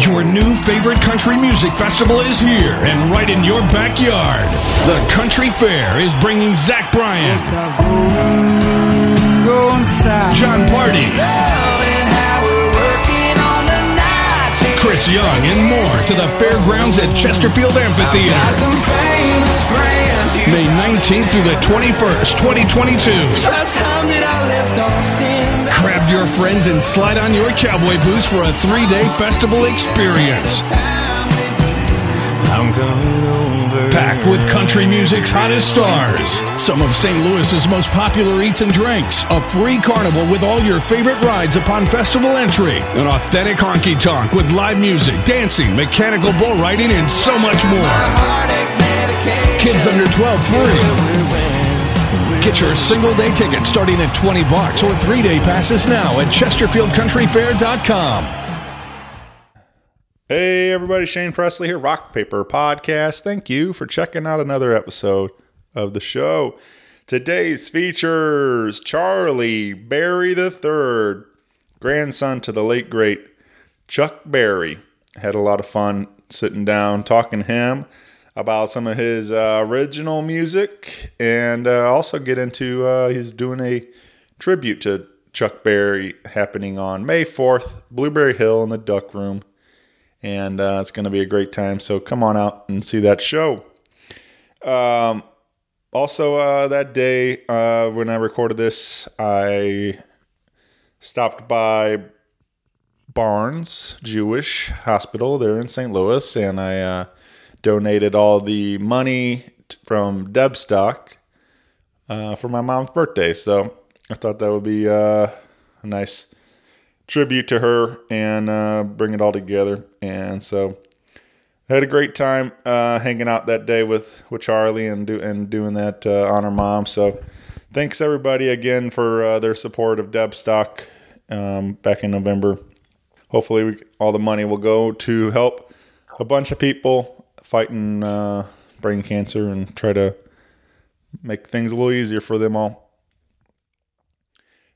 Your new favorite country music festival is here and right in your backyard. The Country Fair is bringing Zach Bryan, Jon Pardi, Chris Young, and more to the fairgrounds at Chesterfield Amphitheater. May 19th through the 21st, 2022. Grab your friends and slide on your cowboy boots for a three day festival experience. Packed with country music's hottest stars, some of St. Louis's most popular eats and drinks, a free carnival with all your favorite rides upon festival entry, an authentic honky tonk with live music, dancing, mechanical bull riding, and so much more. Kids under 12 free. Get your single day ticket starting at 20 bucks or three day passes now at ChesterfieldCountryFair.com. Hey, everybody, Shane Presley here, Rock Paper Podcast. Thank you for checking out another episode of the show. Today's features Charlie Berry III, grandson to the late great Chuck Berry. Had a lot of fun sitting down talking to him about some of his uh, original music and uh, also get into uh, he's doing a tribute to Chuck Berry happening on May 4th, Blueberry Hill in the Duck Room. And uh, it's going to be a great time. So come on out and see that show. Um, also, uh, that day uh, when I recorded this, I stopped by Barnes Jewish Hospital there in St. Louis and I donated all the money t- from Debstock uh, for my mom's birthday. So I thought that would be uh, a nice tribute to her and uh, bring it all together. And so I had a great time uh, hanging out that day with, with Charlie and do and doing that uh, on her mom. So thanks everybody again for uh, their support of Debstock um, back in November. Hopefully, we, all the money will go to help a bunch of people fighting uh, brain cancer and try to make things a little easier for them all.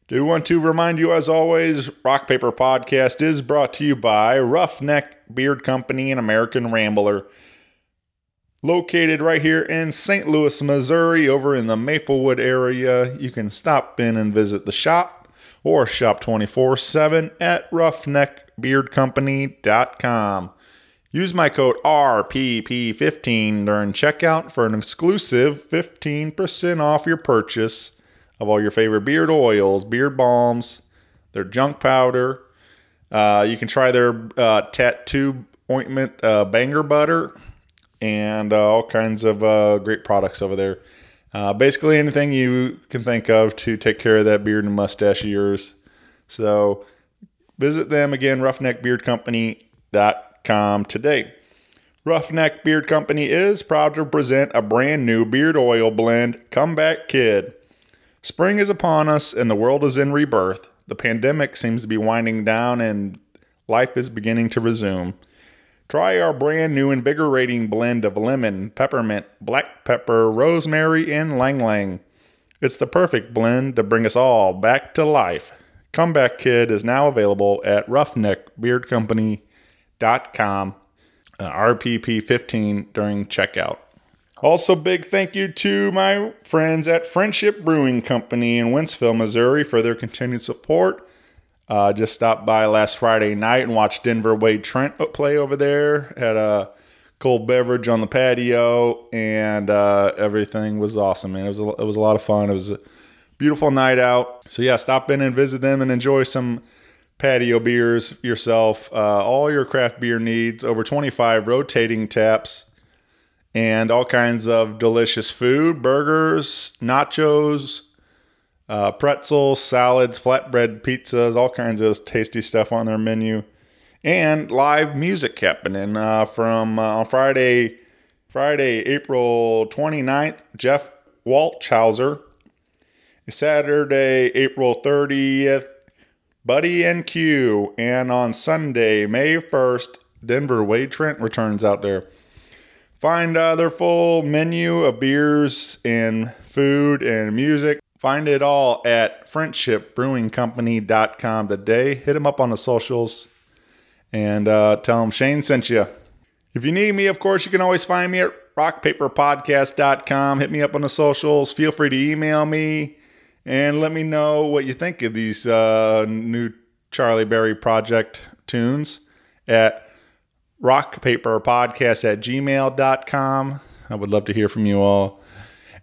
Do want to remind you, as always, Rock Paper Podcast is brought to you by Roughneck Beard Company and American Rambler. Located right here in St. Louis, Missouri, over in the Maplewood area. You can stop in and visit the shop or shop 24 7 at roughneckbeardcompany.com. Use my code RPP15 during checkout for an exclusive 15% off your purchase of all your favorite beard oils, beard balms, their junk powder. Uh, you can try their uh, tattoo ointment, uh, banger butter, and uh, all kinds of uh, great products over there. Uh, basically, anything you can think of to take care of that beard and mustache of yours. So, visit them again, roughneckbeardcompany.com today. Roughneck Beard Company is proud to present a brand new beard oil blend, Comeback Kid. Spring is upon us and the world is in rebirth. The pandemic seems to be winding down and life is beginning to resume. Try our brand new invigorating blend of lemon, peppermint, black pepper, rosemary, and ylang ylang. It's the perfect blend to bring us all back to life. Comeback Kid is now available at Roughneck Beard roughneckbeardcompany.com, uh, RPP15 during checkout. Also, big thank you to my friends at Friendship Brewing Company in Wentzville, Missouri for their continued support. Uh, just stopped by last Friday night and watched Denver Wade Trent play over there. Had a cold beverage on the patio, and uh, everything was awesome. Man, it was a, it was a lot of fun. It was a beautiful night out. So yeah, stop in and visit them and enjoy some patio beers yourself. Uh, all your craft beer needs. Over 25 rotating taps. And all kinds of delicious food, burgers, nachos, uh, pretzels, salads, flatbread pizzas, all kinds of tasty stuff on their menu, and live music happening uh, from uh, on Friday, Friday, April 29th, Jeff Walchhauser. Saturday, April 30th, Buddy and Q, and on Sunday, May 1st, Denver Wade Trent returns out there. Find uh, their full menu of beers and food and music Find it all at friendshipbrewingcompany.com today. Hit them up on the socials and uh, tell them Shane sent you. If you need me, of course, you can always find me at rockpaperpodcast.com. Hit me up on the socials. Feel free to email me and let me know what you think of these uh, new Charlie Berry project tunes at rockpaperpodcast at gmail.com. I would love to hear from you all.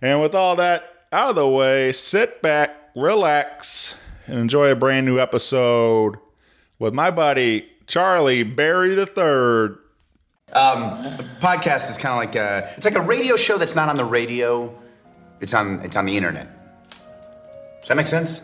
And with all that out of the way, sit back, relax, and enjoy a brand new episode with my buddy Charlie Berry III. Um, podcast is kind of like a, it's like a radio show that's not on the radio. It's on it's on the internet. Does that make sense?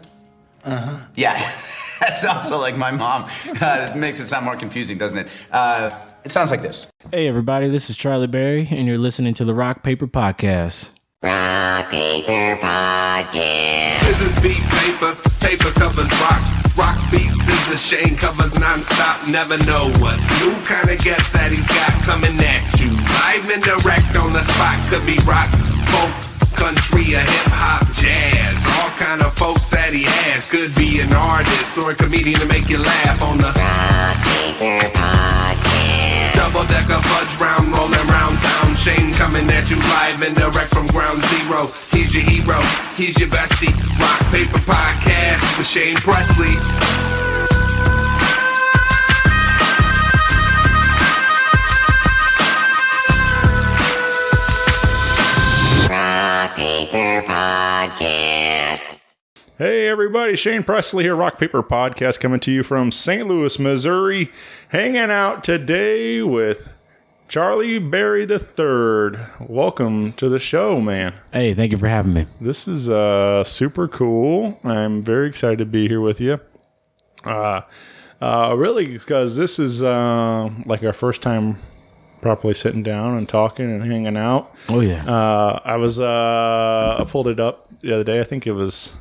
Uh huh. Yeah, that's also like my mom. Uh, it makes it sound more confusing, doesn't it? Uh, it sounds like this. Hey, everybody, this is Charlie Berry, and you're listening to the Rock Paper Podcast. Rock Paper Podcast. Scissors beat paper, paper covers rock. Rock beats scissors, Shane covers non-stop. Never know what new kind of guest that he's got coming at you. Live and direct on the spot, could be rock, folk, country, or hip hop, jazz. All kind of folks that he has. Could be an artist or a comedian to make you laugh on the double decker fudge round, rolling round town. Shane coming at you live and direct from ground zero. He's your hero, he's your bestie. Rock Paper Podcast with Shane Presley. Paper Podcast. Hey everybody, Shane Presley here, Rock Paper Podcast, coming to you from St. Louis, Missouri. Hanging out today with Charlie Berry III. Welcome to the show, man. Hey, thank you for having me. This is uh, super cool. I'm very excited to be here with you. Uh, uh, really, because this is uh, like our first time properly sitting down and talking and hanging out. Oh, yeah. Uh, I was uh, I pulled it up the other day. I think it was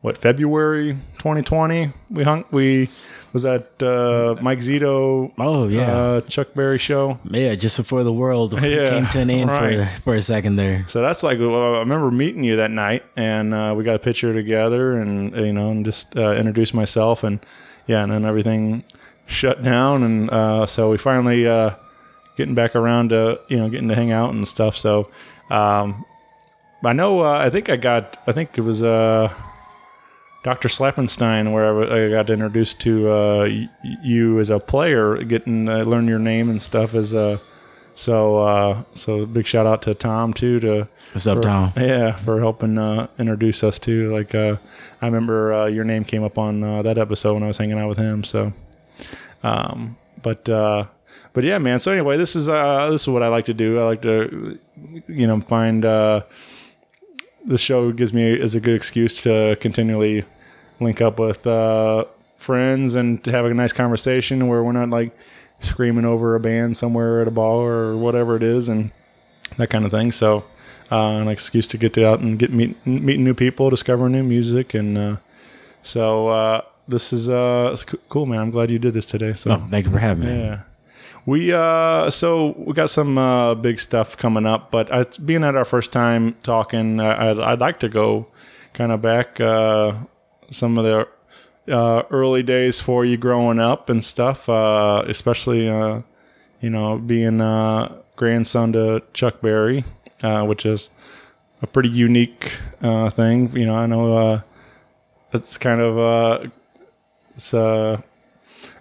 what February 2020. We hung. We was at uh, Mike Zito. Oh, yeah. uh, Chuck Berry show. yeah, just before the world Yeah, came to an end right. for, for a second there. So that's like well, I remember meeting you that night, and uh, we got a picture together, and you know, and just uh, introduced myself, and yeah, and then everything shut down, and uh, so we finally uh, getting back around to you know getting to hang out and stuff. So um, I know uh, I think I got I think it was uh, Dr. Slappenstein where I w- I got introduced to uh, y- you as a player, getting uh, learn your name and stuff as a. So, uh, so big shout out to Tom too to What's up, for- Tom? Yeah, for helping uh, introduce us to. Like, uh, I remember uh, your name came up on uh, that episode when I was hanging out with him. So, um, but uh, but yeah, man. So anyway, this is uh, this is what I like to do. I like to, you know, find uh, the show gives me is a good excuse to continually link up with uh, friends and to have a nice conversation where we're not like screaming over a band somewhere at a bar or whatever it is and that kind of thing. So, uh, an excuse to get out and get meet meeting new people, discovering new music, and uh, so uh, this is uh, it's co- cool, man. I'm glad you did this today. So, Oh, thank you for having me. yeah. We uh so we got some uh big stuff coming up, but uh, being at our first time talking, uh, I'd, I'd like to go kind of back uh some of the uh early days for you growing up and stuff, uh especially uh you know being uh grandson to Chuck Berry, uh which is a pretty unique uh thing. You know, I know uh it's kind of uh it's uh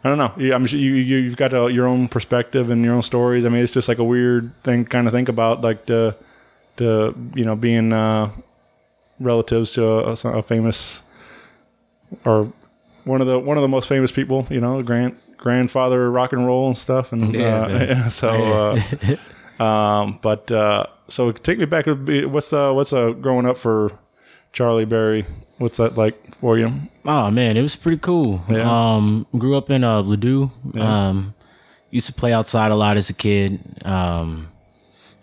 I don't know. Yeah, I'm sure you, you you've got uh your own perspective and your own stories. I mean, it's just like a weird thing, to kind of think about, like the the you know being uh, relatives to a, a famous or one of the one of the most famous people. You know, grand grandfather rock and roll and stuff. And Yeah, uh, man. so, uh, um, but uh, so take me back. What's the what's the growing up for Charlie Berry? What's that like for you? Oh man, it was pretty cool. Yeah. Um, grew up in uh, Ladue. Um, used to play outside a lot as a kid. Um,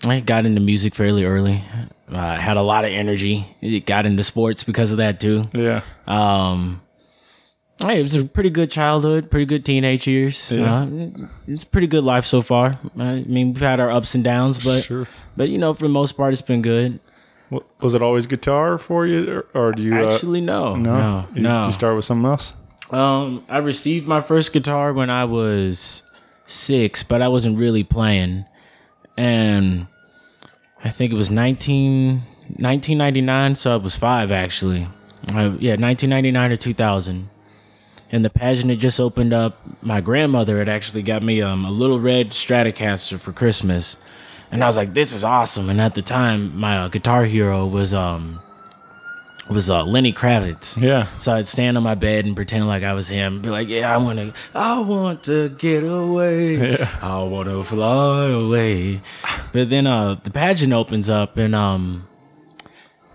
I got into music fairly early. Uh, had a lot of energy. It Got into sports because of that too. Yeah, Um, hey, it was a pretty good childhood, pretty good teenage years. Yeah. Uh, it's a pretty good life so far. I mean, we've had our ups and downs, but Sure. but you know, for the most part, it's been good. Wa- was it always guitar for you, or, or do you uh, Actually, no, no no, you, no. You start with something else. Um, I received my first guitar when I was six, but I wasn't really playing. And I think it was 19, 1999, so I was five actually. Uh, yeah, 1999 or 2000. And the pageant had just opened up. My grandmother had actually got me um, a little red Stratocaster for Christmas. And I was like, this is awesome. And at the time, my uh, guitar hero was um was uh, Lenny Kravitz. Yeah. So I'd stand on my bed and pretend like I was him. Be like, yeah, I want to, I want to get away. I want to fly away. But then uh, the pageant opens up and um,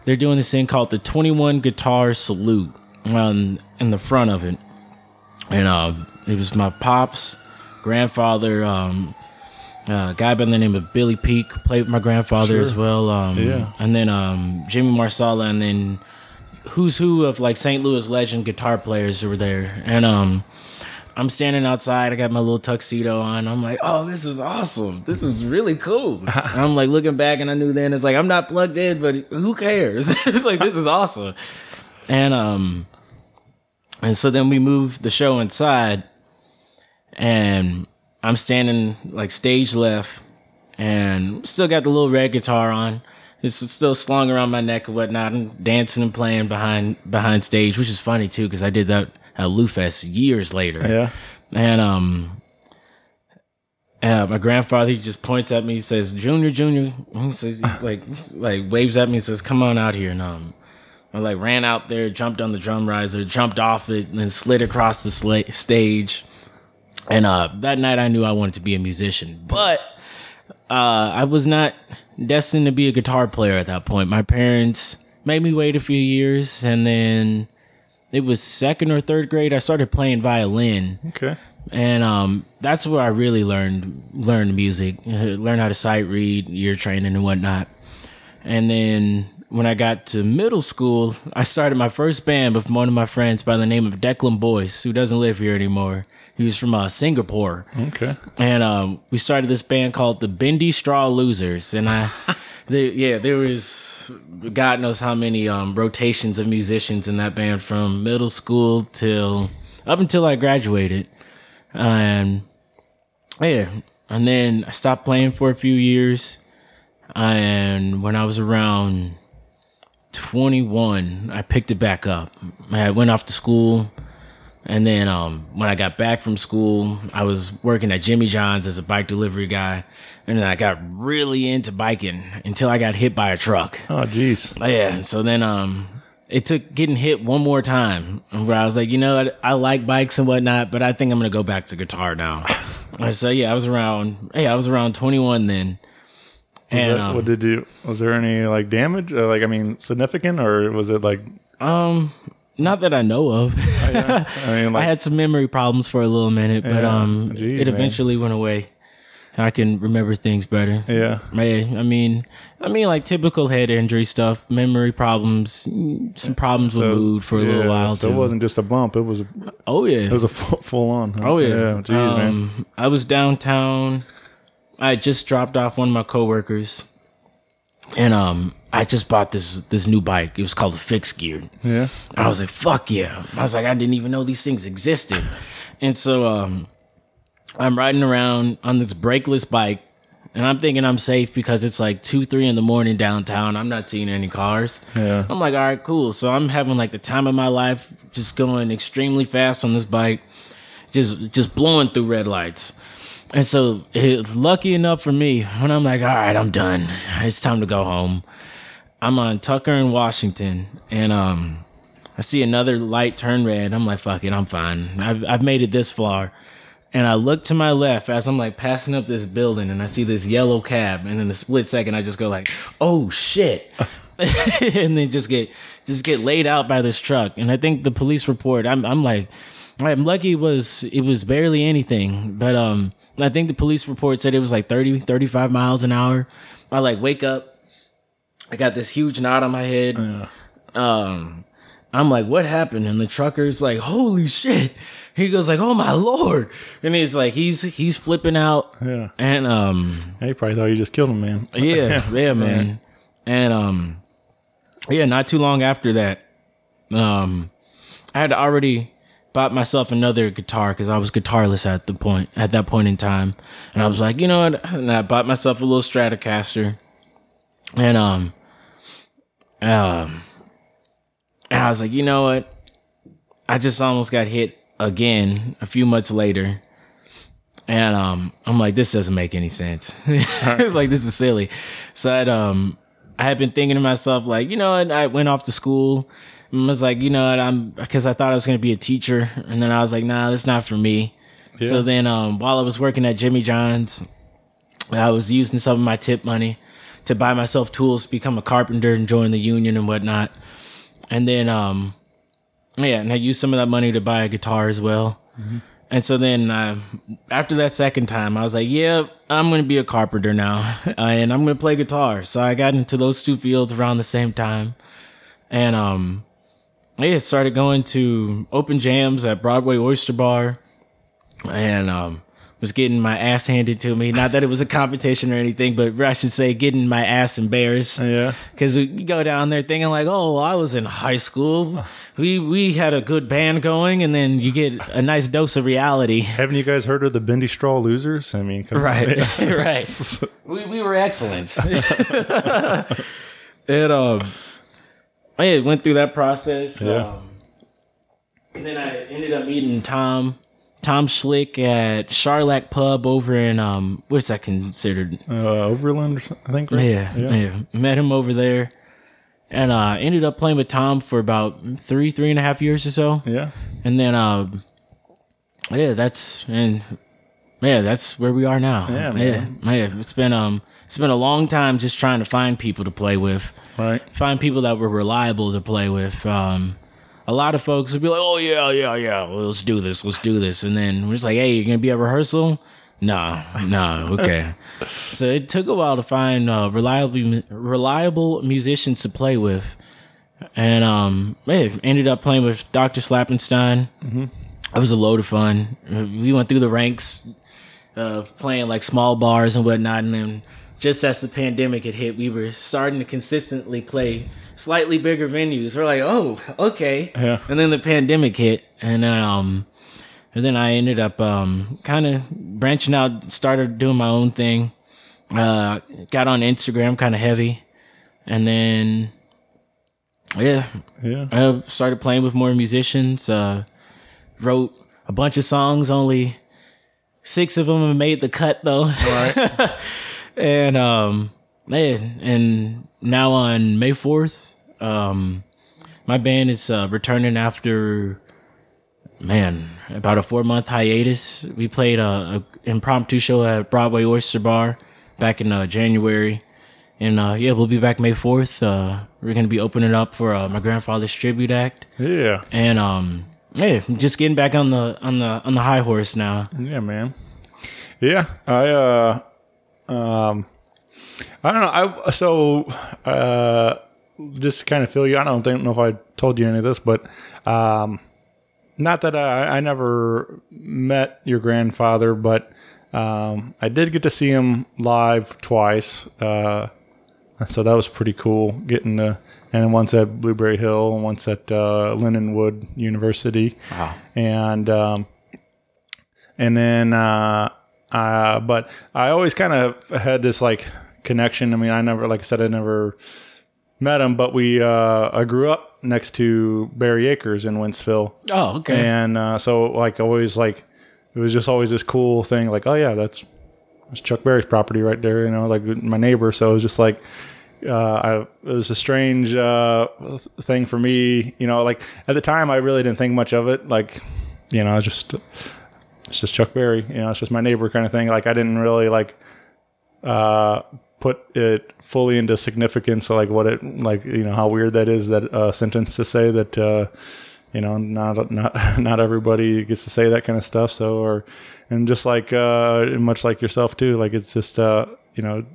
they're doing this thing called the 21 Guitar Salute um, in the front of it. And um, it was my pops, grandfather, um, uh, guy by the name of Billy Peak played with my grandfather as well. Um, Yeah. And then um, Jimmy Marsala and then who's who of like St. Louis legend guitar players who were there. And um I'm standing outside, I got my little tuxedo on. I'm like, oh, this is awesome. This is really cool. And I'm like looking back and I knew then it's like I'm not plugged in, but who cares? it's like this is awesome. And um and so then we moved the show inside and I'm standing like stage left and still got the little red guitar on. It's still slung around my neck and whatnot, and dancing and playing behind behind stage, which is funny too because I did that at LouFest years later. Yeah. And um, uh, my grandfather he just points at me, he says, "Junior, Junior," he says, he's like, like waves at me, and says, "Come on out here." And um, I like ran out there, jumped on the drum riser, jumped off it, and then slid across the sla- stage. And uh, that night, I knew I wanted to be a musician, but uh, I was not destined to be a guitar player at that point. My parents made me wait a few years, and then it was second or third grade. I started playing violin, Okay. and um, that's where I really learned learned music, learned how to sight read, ear training, and whatnot. And then when I got to middle school, I started my first band with one of my friends by the name of Declan Boyce, who doesn't live here anymore. He was from uh, Singapore. Okay. and um, we started this band called the Bendy Straw Losers, and I, there, yeah, there was God knows how many um, rotations of musicians in that band from middle school till up until I graduated, and yeah, and then I stopped playing for a few years, and when I was around 21, I picked it back up. I went off to school. And then um, when I got back from school, I was working at Jimmy John's as a bike delivery guy. And then I got really into biking until I got hit by a truck. Oh, jeez. Yeah. So then um, it took getting hit one more time where I was like, you know, I, I like bikes and whatnot, but I think I'm going to go back to guitar now. So yeah, I was around, hey, I was around 21 then. And that- um, what did you? Was there any like damage? Uh, like I mean, significant, or was it like? um, not that I know of. I mean, I had some memory problems for a little minute, but Yeah. um, Jeez, it man. eventually went away. I can remember things better. yeah. Yeah, I mean, I mean, like typical head injury stuff, memory problems, some problems with So it was- mood for a yeah, little while So too. it wasn't just a bump. It was a, oh yeah, it was a full, full on. huh? oh yeah. Yeah. Jeez, man. Um, I was downtown. I just dropped off one of my coworkers, and um, I just bought this this new bike. It was called a fixed gear. Yeah. I was like, fuck yeah. I was like, I didn't even know these things existed. And so um I'm riding around on this brakeless bike and I'm thinking I'm safe because it's like two, three in the morning downtown. I'm not seeing any cars. Yeah. I'm like, all right, cool. So I'm having like the time of my life, just going extremely fast on this bike, just just blowing through red lights. And so it's lucky enough for me when I'm like, all right, I'm done. It's time to go home. I'm on Tucker in Washington, and um, I see another light turn red. I'm like, fuck it, I'm fine. I've, I've made it this far. And I look to my left as I'm like passing up this building, and I see this yellow cab. And in a split second, I just go like, "Oh shit!" and then just get just get laid out by this truck. And I think the police report. I'm I'm like, I'm lucky it was it was barely anything, but um, I think the police report said it was like 30, 35 miles an hour. I like wake up, I got this huge knot on my head. Um, I'm like, what happened? And the trucker's like, holy shit. He goes like, oh my lord. And he's like, he's he's flipping out. Yeah. And um, He probably thought you just killed him, man. yeah, yeah, man. And um, yeah, not too long after that, um, I had already bought myself another guitar because I was guitarless at the point at that point in time, and I was like, you know what? And I bought myself a little Stratocaster, and um, um, and I was like, you know what? I just almost got hit again a few months later. And um, I'm like, this doesn't make any sense. it's like this is silly. So I'd um, I had been thinking to myself, like, you know, and I went off to school and was like, you know what, I'm because I thought I was gonna be a teacher, and then I was like, nah, that's not for me. So then um, while I was working at Jimmy John's, I was using some of my tip money to buy myself tools to become a carpenter and join the union and whatnot. And then um, yeah, and I used some of that money to buy a guitar as well. And so then uh, after that second time, I was like, yeah, I'm going to be a carpenter now uh, and I'm going to play guitar. So I got into those two fields around the same time. And um, yeah, started going to open jams at Broadway Oyster Bar and um, was getting my ass handed to me. Not that it was a competition or anything, but I should say getting my ass embarrassed. Yeah. Because you go down there thinking like, oh, I was in high school. We we had a good band going, and then you get a nice dose of reality. Haven't you guys heard of the Bendy Straw Losers? I mean. Right, right. We we were excellent. it um, I went through that process. Yeah. Um, and then I ended up meeting Tom. Tom Schlick at Charlac Pub over in um, what's that considered? Uh, Overland, or something, I think. Right? Yeah, yeah, Met him over there, and uh, ended up playing with Tom for about three, three and a half years or so. Yeah. And then, um, yeah, that's and yeah, that's where we are now. Yeah, man. yeah. It's been um, it's been a long time just trying to find people to play with, Right. find people that were reliable to play with. Um, a lot of folks would be like, "Oh yeah, yeah, yeah, well, let's do this, let's do this," and then we're just like, "Hey, you're gonna be at rehearsal." No, no, okay. so it took a while to find uh, reliable, reliable musicians to play with, and um, yeah, ended up playing with Dr. Slappenstein. Mm-hmm. It was a load of fun. We went through the ranks of playing like small bars and whatnot, and then just as the pandemic had hit, we were starting to consistently play slightly bigger venues. We're like, oh, okay. Yeah. And then the pandemic hit, and then um, and then I ended up um, kind of branching out, started doing my own thing. Uh, got on Instagram kind of heavy, and then yeah, Yeah. I started playing with more musicians. Uh, wrote a bunch of songs. Only six of them have made the cut though. Right. and um, man, and now on May fourth, um, my band is uh, returning after man about a four month hiatus. We played a, a impromptu show at Broadway Oyster Bar back in uh, January. And uh, yeah, we'll be back May fourth. Uh, we're gonna be opening up for uh, my grandfather's tribute act, yeah. and um, yeah, just getting back on the on the on the high horse now. Yeah, man. Yeah, I uh um I don't know. I so uh just kind of fill you. I don't think know if I told you any of this, but um not that I I never met your grandfather, but um I did get to see him live twice. Uh so that was pretty cool getting to and once at Blueberry Hill and once at uh, Lindenwood University. Wow. And um and then uh uh but i always kind of had this like connection i mean i never like i said i never met him but we uh i grew up next to barry acres in Wentzville Oh, okay. and uh so like always like it was just always this cool thing like oh yeah that's that's chuck berry's property right there you know like my neighbor so it was just like uh, I, it was a strange uh, thing for me, you know. Like at the time, I really didn't think much of it. Like, you know, I just it's just Chuck Berry, you know, it's just my neighbor kind of thing. Like I didn't really like uh put it fully into significance like what it like you know how weird that is that uh sentence to say that uh you know not not not everybody gets to say that kind of stuff so or and just like uh much like yourself too like it's just uh you know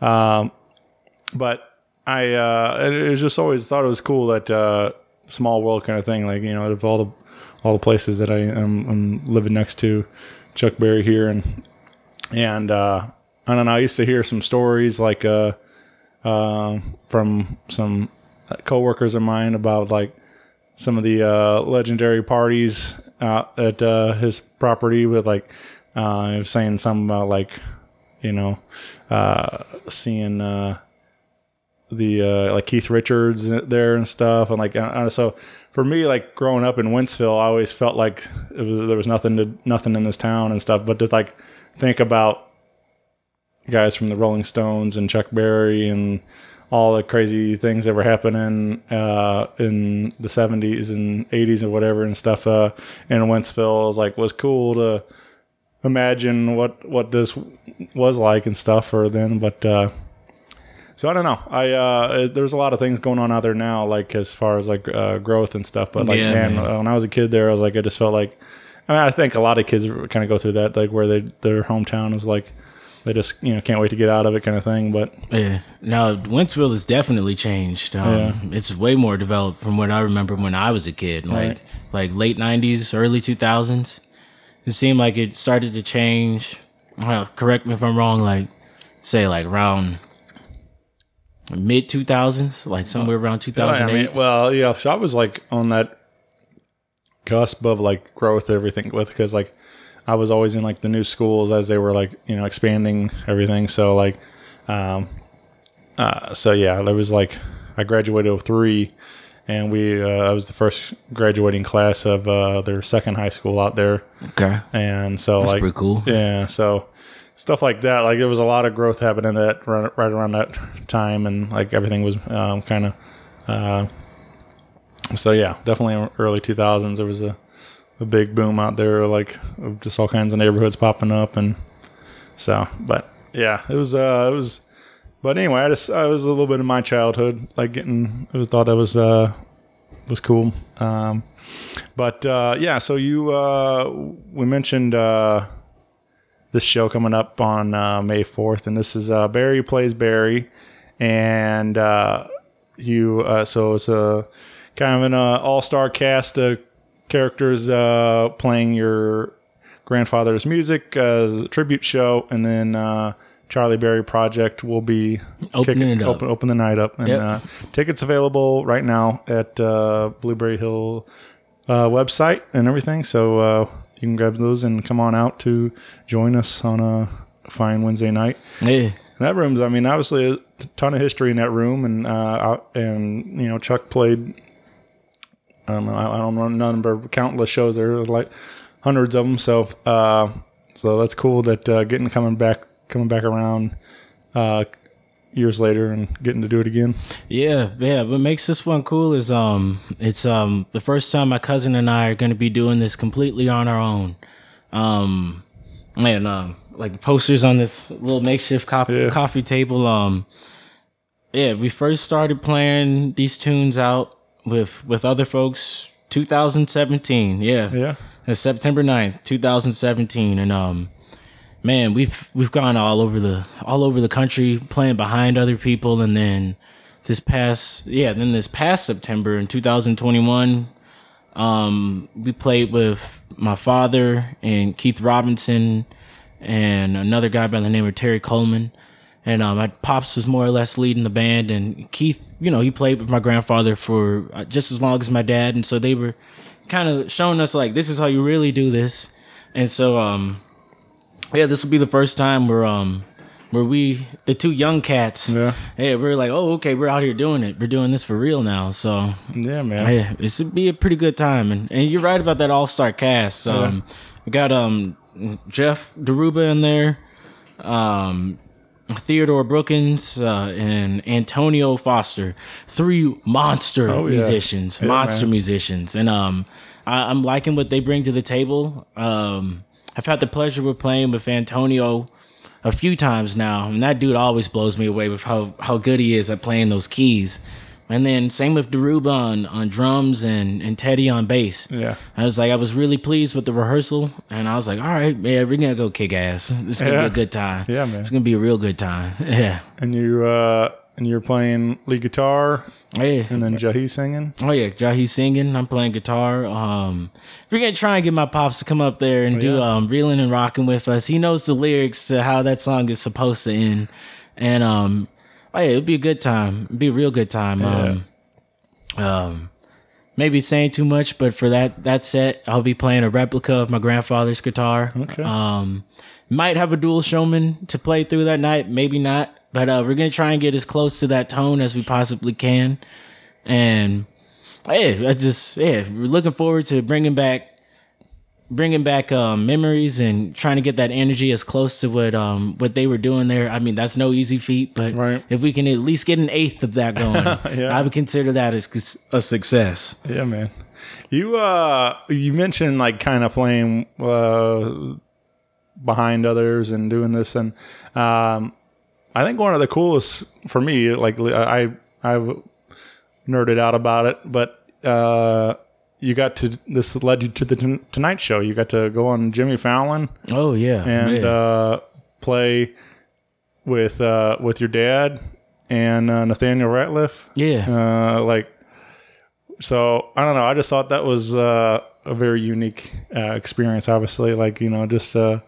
um but I uh it, was just always thought it was cool that uh small world kind of thing like you know of all the all the places that I am I'm living next to Chuck Berry here and and uh I don't know I used to hear some stories like uh uh, from some coworkers of mine about like some of the uh, legendary parties out at uh, his property with like uh, he was saying something about like you know uh, seeing uh, the uh, like Keith Richards there and stuff, and like uh, so for me, like growing up in Wentzville, I always felt like it was there was nothing to nothing in this town and stuff, but to like think about guys from the Rolling Stones and Chuck Berry and all the crazy things that were happening uh, in the 70s and 80s and whatever and stuff uh, in Wentzville was like was cool to imagine what what this was like and stuff for then but uh, so I don't know. I uh, there's a lot of things going on out there now, like as far as like uh, growth and stuff. But like, Yeah, man, man. when I was a kid, there, I was like, I just felt like. I mean, I think a lot of kids kind of go through that, like where they their hometown is like, they just you know can't wait to get out of it, kind of thing. But Yeah. Now, Wentzville has definitely changed. Um, It's way more developed from what I remember when I was a kid, like Right. like late '90s, early 2000s. It seemed like it started to change. Well, correct me if I'm wrong. Like, say, like around mid 2000s, like somewhere around I 2008. mean, well, yeah. So I was like on that cusp of like growth, and everything with because like I was always in like the new schools as they were like you know expanding everything. So like, um, uh, so yeah, there was like I graduated with three, and we uh, I was the first graduating class of uh, their second high school out there, okay. and so That's like pretty cool. yeah, so stuff like that. Like there was a lot of growth happening that right, right around that time, and like everything was um, kind of. Uh, so yeah, definitely early two thousands. There was a, a big boom out there, like just all kinds of neighborhoods popping up, and so. But yeah, it was. Uh, it was. But anyway, I just I was a little bit of my childhood, like getting. I was thought that was uh was cool. Um, but uh, yeah, so you uh, we mentioned. Uh, this show coming up on uh, May 4th, and this is uh, Berry plays Berry, and uh, you. Uh, so it's a kind of an uh, all-star cast characters uh, playing your grandfather's music as a tribute show, and then uh, Charlie Berry Project will be Opening it up. open, open the night up, and Yep. uh, tickets available right now at uh, Blueberry Hill uh, website and everything. So uh, you can grab those and come on out to join us on a fine Wednesday night. Yeah. And that room's, I mean, obviously a ton of history in that room, and uh, out- and you know Chuck played. I don't know. I I don't know number countless shows. There are like hundreds of them. So uh, so that's cool that uh, getting coming back coming back around uh, years later and getting to do it again. Yeah, yeah. What makes this one cool is um, it's um the first time my cousin and I are going to be doing this completely on our own. Um, and um, like the posters on this little makeshift cop- Yeah. coffee table. Um, yeah, we first started playing these tunes out with with other folks. 2017, yeah, Yeah. it's September 9th, 2017, and um, man, we've we've gone all over the all over the country playing behind other people, and then this past yeah, then this past September in 2021, um, we played with my father and Keith Robinson and another guy by the name of Terry Coleman. And um, my pops was more or less leading the band, and Keith, you know, he played with my grandfather for uh, just as long as my dad, and so they were kind of showing us like this is how you really do this. And so, um, yeah, this will be the first time where um where we the two young cats, Yeah. hey, we're like, oh, okay, we're out here doing it, we're doing this for real now. So Yeah, man. yeah, this would be a pretty good time, and and you're right about that all star cast. Um, we got um Jeff Deruba in there, um Theodore Brookins uh, and Antonio Foster, three monster Oh, yeah. musicians, Yeah, monster man. musicians, and um I, I'm liking what they bring to the table. Um, I've had the pleasure of playing with Antonio a few times now, and that dude always blows me away with how how good he is at playing those keys. And then same with Deruba on, on drums and, and Teddy on bass. Yeah. I was like, I was really pleased with the rehearsal, and I was like, all right, man, we're gonna go kick ass. This is gonna Yeah. be a good time. Yeah, man. It's gonna be a real good time. Yeah. And you uh, and you're playing lead guitar, Yeah. and then Jahi singing. Oh yeah, Jahi singing. I'm playing guitar. Um, we're gonna try and get my pops to come up there and do Oh, yeah. um reeling and rocking with us. He knows the lyrics to how that song is supposed to end, and um, oh yeah, it'd be a good time. It'd be a real good time. Um, um, maybe saying too much, but for that that set, I'll be playing a replica of my grandfather's guitar. Okay. Um, might have a dual showman to play through that night, maybe not, but uh, we're gonna try and get as close to that tone as we possibly can. And yeah, I just yeah, we're looking forward to bringing back bringing back um, memories and trying to get that energy as close to what um what they were doing there. I mean, that's no easy feat, but Right. if we can at least get an eighth of that going, Yeah. I would consider that as a success. Yeah, man. You uh you mentioned like kind of playing uh behind others and doing this and um I think one of the coolest for me like I I've nerded out about it, but uh you got to this led you to the Tonight Show. You got to go on Jimmy Fallon Oh yeah, and uh play with uh with your dad and uh, Nathaniel Rateliff. Yeah. uh, like so i don't know. I just thought that was uh, a very unique uh, experience obviously. Like you know just uh,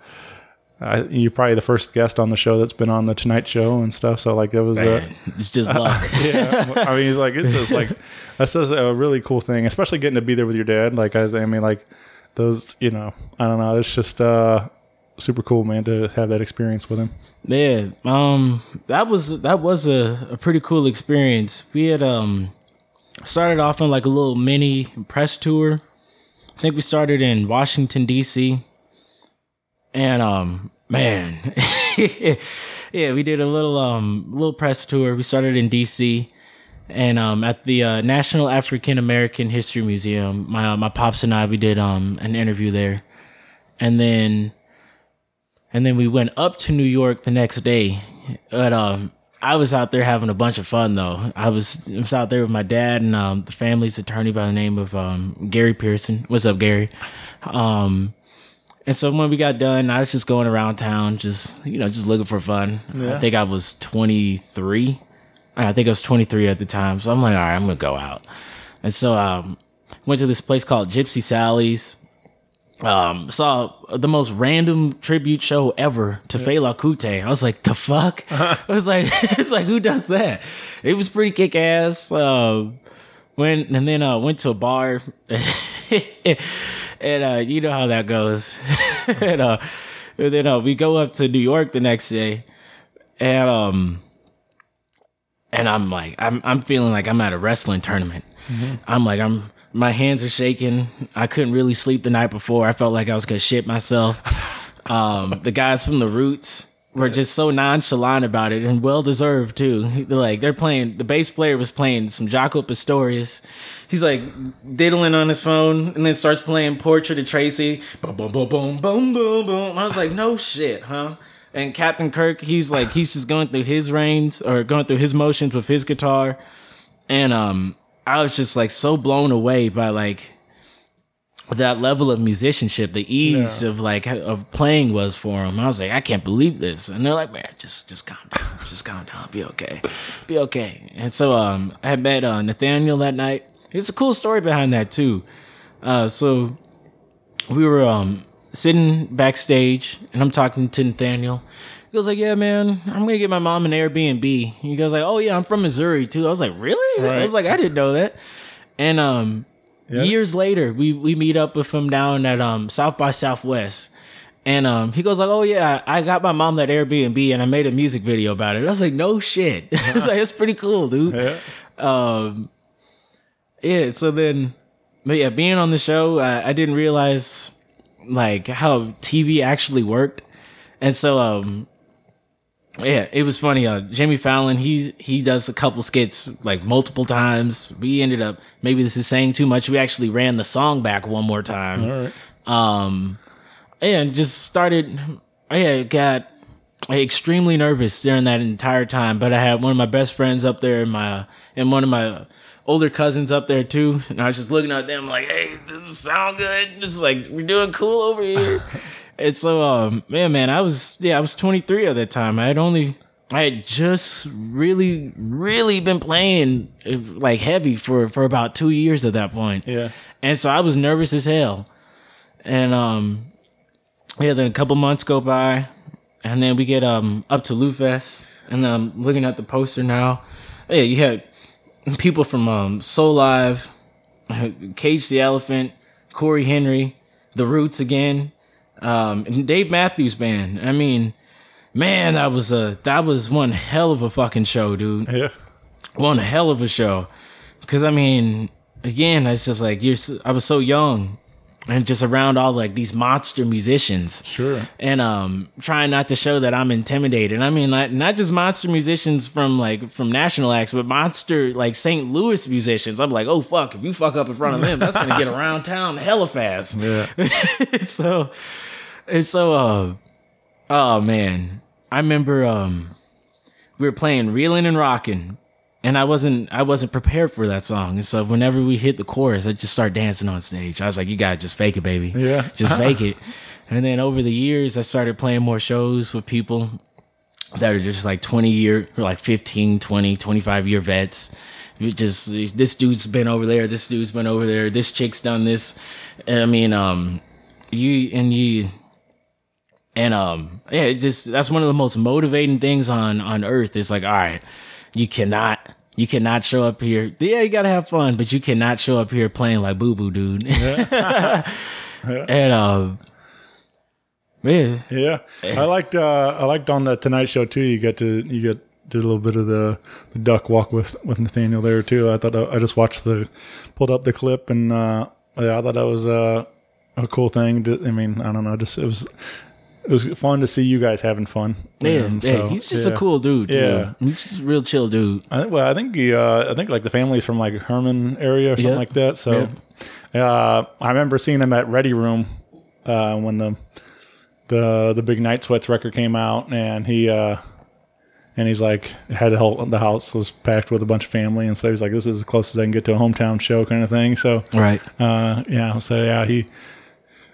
I, you're probably the first guest on the show that's been on the tonight show and stuff so like that was uh, Man, it's just luck. yeah i mean like it's just like that's just a really cool thing especially getting to be there with your dad like i, I mean like those you know i don't know it's just uh super cool man to have that experience with him Yeah, um, that was that was a, a pretty cool experience. We had um started off on like a little mini press tour. I think we started in Washington D.C. and um man, yeah, we did a little um little press tour. We started in D.C. and um at the uh, National African American History Museum. My uh, my pops and I we did um an interview there, and then and then we went up to New York the next day. But um, I was out there having a bunch of fun though. I was I was out there with my dad and um, the family's attorney by the name of um, Gary Pearson. What's up, Gary? Um, and so when we got done, I was just going around town, just you know, just looking for fun. I think I was 23. I think I was 23 at the time. So I'm like, all right, I'm gonna go out. And so um, went to this place called Gypsy Sally's um saw the most random tribute show ever to Fela Kuti. I was like, the fuck? I was like, it's like who does that? It was pretty kick ass. Um went and then uh went to a bar and uh you know how that goes. and uh and then uh we go up to New York the next day and um and I'm like I'm I'm feeling like I'm at a wrestling tournament. I'm like I'm my hands are shaking. I couldn't really sleep the night before. I felt like I was gonna shit myself. Um, the guys from the Roots were just so nonchalant about it and well deserved too. Like they're playing. The bass player was playing some Jaco Pastorius. He's like diddling on his phone and then starts playing Portrait of Tracy. Boom, boom, boom, boom, boom, boom, boom. I was like, no shit, huh? And Captain Kirk, he's like, he's just going through his reins or going through his motions with his guitar. And um, I was just like so blown away by like that level of musicianship, the ease of like of playing was for him. I was like, I can't believe this. And they're like, man, just just calm down, just calm down, be okay, be okay. And so um, I had met uh, Nathaniel that night. It's a cool story behind that too. Uh, so we were um sitting backstage and I'm talking to Nathaniel. He goes like, "Yeah, man, I'm gonna get my mom an Airbnb." He goes like, "Oh yeah, I'm from Missouri too." I was like, "Really?" I was like, "I didn't know that." And um, years later, we we meet up with him down at um South by Southwest. And um, he goes like, "Oh yeah, I got my mom that Airbnb, and I made a music video about it." I was like, "No shit!" I was like, "It's pretty cool, dude." Um, yeah. So then, but yeah, being on the show, I, I didn't realize like how TV actually worked, and so um, yeah, it was funny. Uh, Jimmy Fallon, he he does a couple skits like multiple times. We ended up maybe this is saying too much. We actually ran the song back one more time. all right Um, and just started. I got extremely nervous during that entire time. But I had one of my best friends up there, and my and one of my older cousins up there too. And I was just looking at them like, "Hey, does this sound good? This is like we're doing cool over here." and so, um, man, man, I was yeah, I was 23 at that time. I had only. I had just really, really been playing uh, like heavy for for about two years at that point. Yeah. and so I was nervous as hell. And um, yeah, then a couple months go by, and then we get um up to Lou Fest, and I'm looking at the poster now. Yeah, you had people from um Soulive, Cage the Elephant, Corey Henry, The Roots again, um, and Dave Matthews Band. I mean, man, that was a that was one hell of a fucking show, dude. Yeah. One hell of a show. Because I mean, again, it's just like you're. I was so young, and just around all like these monster musicians. Sure. And um, trying not to show that I'm intimidated. I mean, like not just monster musicians from like from national acts, but monster like St. Louis musicians. I'm like, oh fuck, if you fuck up in front of them, that's gonna get around town hella fast. Yeah. so it's so uh oh man i remember um we were playing reeling and rocking and i wasn't i wasn't prepared for that song. And so whenever we hit the chorus i just start dancing on stage. I was like you gotta just fake it baby. Yeah. just fake it. And then over the years i started playing more shows with people that are just like 20 year or like 15 20 25 year vets. You just this dude's been over there. This dude's been over there. This chick's done this. I mean um you and you and um yeah it just that's one of the most motivating things on on earth it's like all right you cannot you cannot show up here yeah you gotta have fun but you cannot show up here playing like boo boo dude and um yeah Yeah, I liked uh, I liked on the Tonight Show too. You got to you get did a little bit of the, the duck walk with with Nathaniel there too. I thought I, I just watched the pulled up the clip and uh, yeah, I thought that was uh, a cool thing. To, I mean, I don't know, just it was it was fun to see you guys having fun. Yeah, yeah, so, he's just yeah. a cool dude. Too. Yeah. he's just a real chill dude. I think, well, I think he, uh, I think like the family's from like Hermann area or something Yeah. like that. So, uh, I remember seeing him at Ready Room uh, when the the the big Night Sweats record came out, and he uh, and he's like had a whole the house was packed with a bunch of family, and so he's like, this is as close as I can get to a hometown show kind of thing. So, Right. uh, yeah, so yeah, he.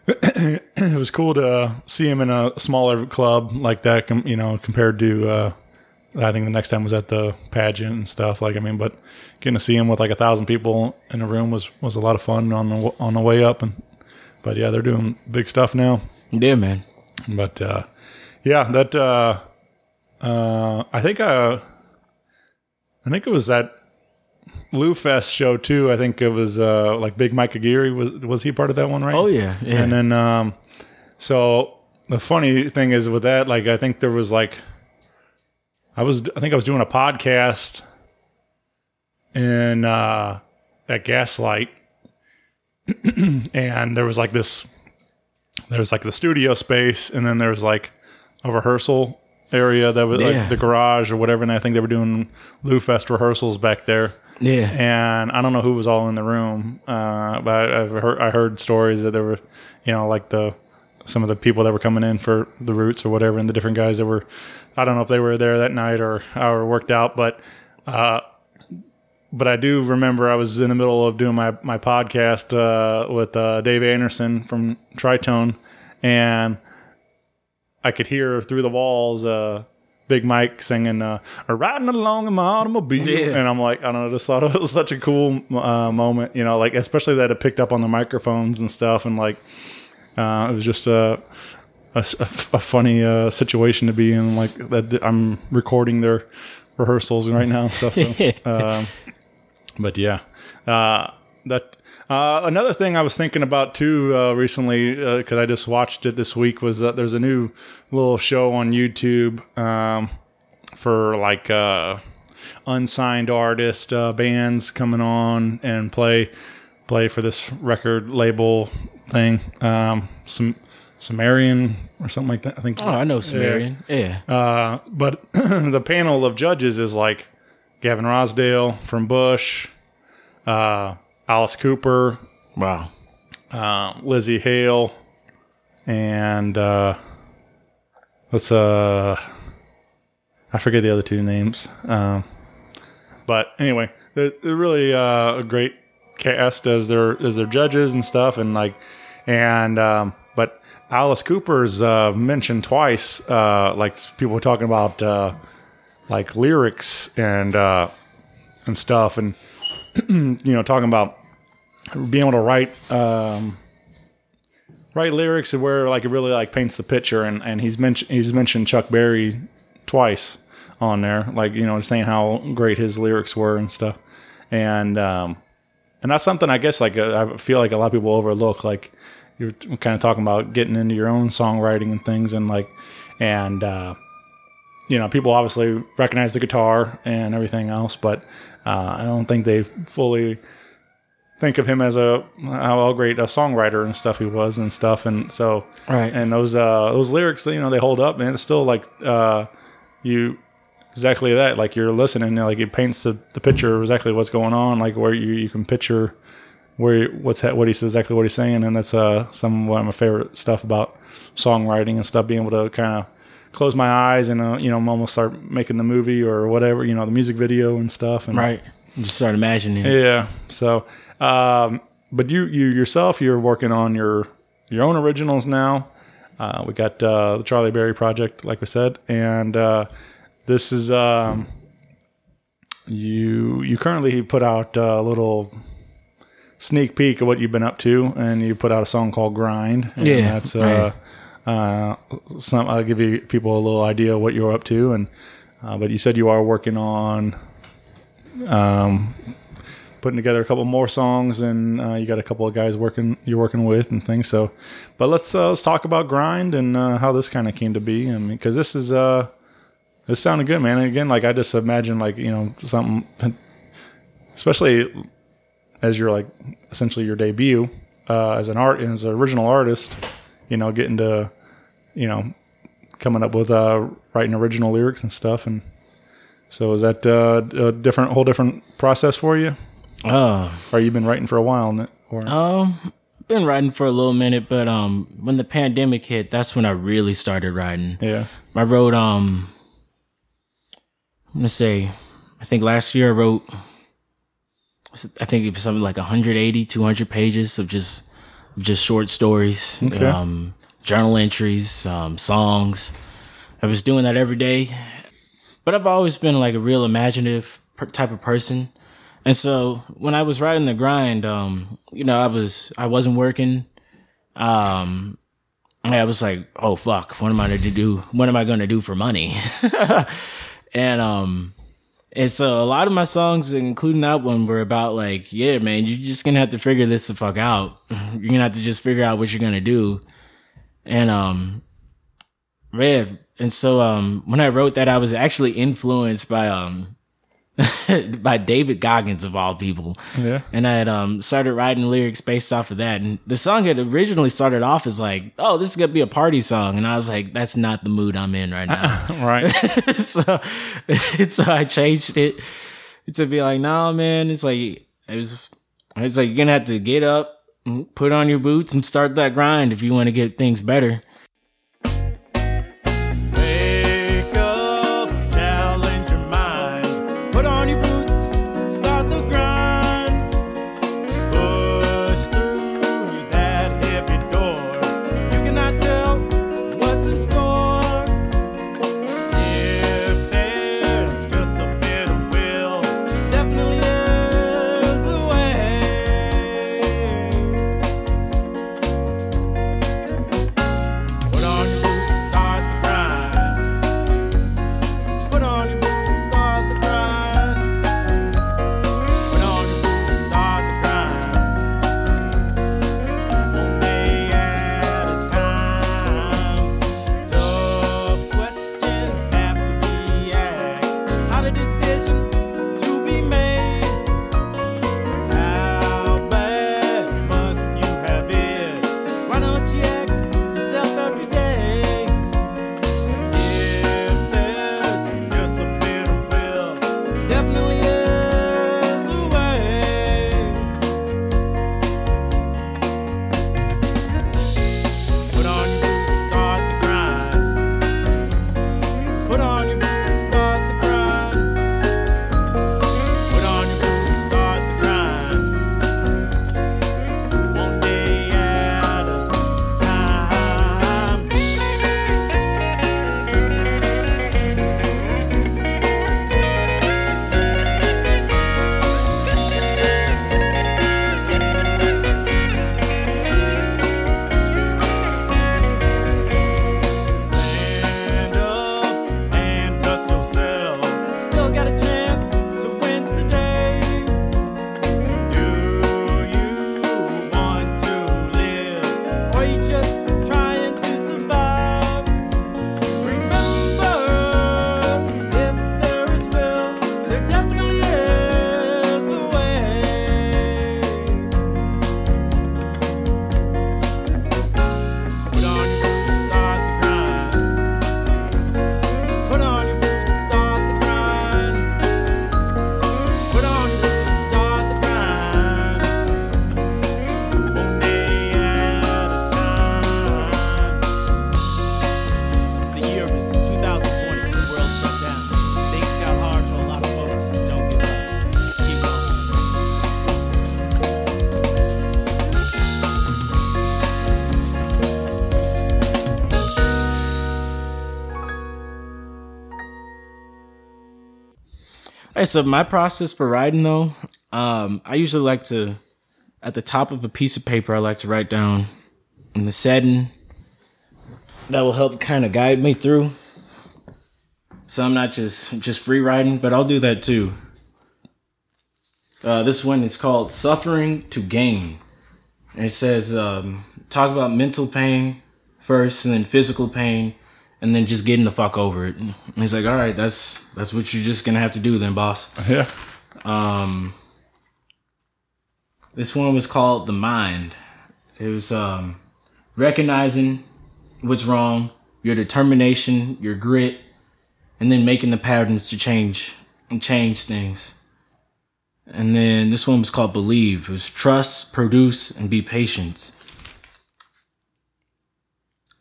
it was cool to see him in a smaller club like that, com- you know, compared to. Uh, I think the next time was at the pageant and stuff. Like, I mean, but getting to see him with like a thousand people in a room was was a lot of fun on the on the way up. And but yeah, they're doing big stuff now. Yeah, man. But uh, yeah, that uh, uh, I think uh, I think it was that LouFest show too. I think it was uh, like Big Mike Aguirre was was he part of that one, right? Oh yeah, yeah. And then um, so the funny thing is with that, like I think there was like I was I think I was doing a podcast in uh, at Gaslight, and there was like this there was like the studio space, and then there was like a rehearsal area that was Yeah. like the garage or whatever. And I think they were doing LouFest rehearsals back there. Yeah. And I don't know who was all in the room, uh, but I've heard I heard stories that there were, you know, like the some of the people that were coming in for the Roots or whatever, and the different guys that were. I don't know if they were there that night or it worked out, but uh, but I do remember I was in the middle of doing my my podcast uh, with uh, Dave Anderson from Tritone, and I could hear through the walls uh, Big Mike singing uh, "Riding Along in My Automobile," Yeah. and I'm like, I don't know, just thought it was such a cool uh, moment, you know, like especially that it picked up on the microphones and stuff, and like uh, it was just a funny uh, situation to be in, like that. I'm recording their rehearsals right now and stuff. So, um, but yeah, uh, that uh, another thing I was thinking about too uh, recently because I just watched it this week was that there's a new little show on YouTube um, for like uh, unsigned artist uh, bands coming on and play play for this record label thing. Um, some Sumerian or something like that. I think. oh, I know Sumerian. Yeah. Uh, but the panel of judges is like Gavin Rossdale from Bush, uh, Alice Cooper, wow. uh, Lzzy Hale, and uh, what's uh, I forget the other two names. Um, but anyway, they're, they're really uh, a great cast as their as their judges and stuff, and like, and um, but Alice Cooper's uh, mentioned twice. Uh, like people were talking about uh, like lyrics and uh, and stuff, and you know talking about being able to write um, write lyrics where like it really like paints the picture and, and he's mentioned he's mentioned Chuck Berry twice on there like you know saying how great his lyrics were and stuff and um and that's something I guess like uh, I feel like a lot of people overlook. Like you're kind of talking about getting into your own songwriting and things, and like and uh, you know people obviously recognize the guitar and everything else, but uh, I don't think they fully think of him as a how great a songwriter and stuff he was and stuff. And so Right. and those uh those lyrics you know they hold up man. It's still like uh you exactly that. Like you're listening like it paints the, the picture of exactly what's going on like where you you can picture where what's ha- what he's exactly what he's saying. And that's uh some of my favorite stuff about songwriting and stuff being able to kind of close my eyes and uh, you know I'm almost start making the movie or whatever you know the music video and stuff and Right. Just start imagining. yeah. So, um, but you you yourself, you're working on your your own originals now. Uh, we got uh, the Charlie Berry project, like we said, and uh, this is um, you you currently put out a little sneak peek of what you've been up to, and you put out a song called "Grind." And Yeah, that's uh, uh, some. I'll give you people a little idea what you're up to, and uh, but you said you are working on um, putting together a couple more songs, and uh, you got a couple of guys working you're working with and things. So, but let's uh, let's talk about grind and uh, how this kind of came to be. I mean, because this is uh, this sounded good, man. And again, like I just imagine, like you know, something, especially as you're like essentially your debut uh, as an art as an original artist. You know, getting to you know coming up with uh, writing original lyrics and stuff and. So is that uh, a different, whole different process for you? Oh, Or you been writing for a while? Or um, been writing for a little minute, but um, when the pandemic hit, that's when I really started writing. yeah, I wrote um, I'm gonna say, I think last year I wrote, I think it was something like 180, 200 pages of just, just short stories, Okay. um, journal entries, um, songs. I was doing that every day, but I've always been like a real imaginative type of person. And so when I was riding the grind, um, you know, I was I wasn't working. Um, I was like, oh fuck, what am I gonna do? What am I gonna do for money? and um, and so a lot of my songs, including that one, were about like, yeah, man, you're just gonna have to figure this the fuck out. You're gonna have to just figure out what you're gonna do. And um, man, and so um, when I wrote that, I was actually influenced by um, by David Goggins of all people. yeah, And I had um, started writing lyrics based off of that. And the song had originally started off as like, oh, this is going to be a party song. And I was like, that's not the mood I'm in right now. right. so, so I changed it to be like, no, man, it's like, it was, it's like, you're going to have to get up, and put on your boots, and start that grind if you want to get things better. So my process for writing though, um, I usually like to, at the top of a piece of paper, I like to write down in the setting that will help kind of guide me through. So I'm not just just free writing, but I'll do that too. Uh, this one is called "Suffering to Gain." And it says um, talk about mental pain first, and then physical pain, and then just getting the fuck over it. And he's like, "All right, that's that's what you're just gonna have to do then, boss." Yeah. Um, this one was called The Mind. It was um, recognizing what's wrong, your determination, your grit, and then making the patterns to change and change things. And then this one was called Believe. It was trust, produce, and be patient.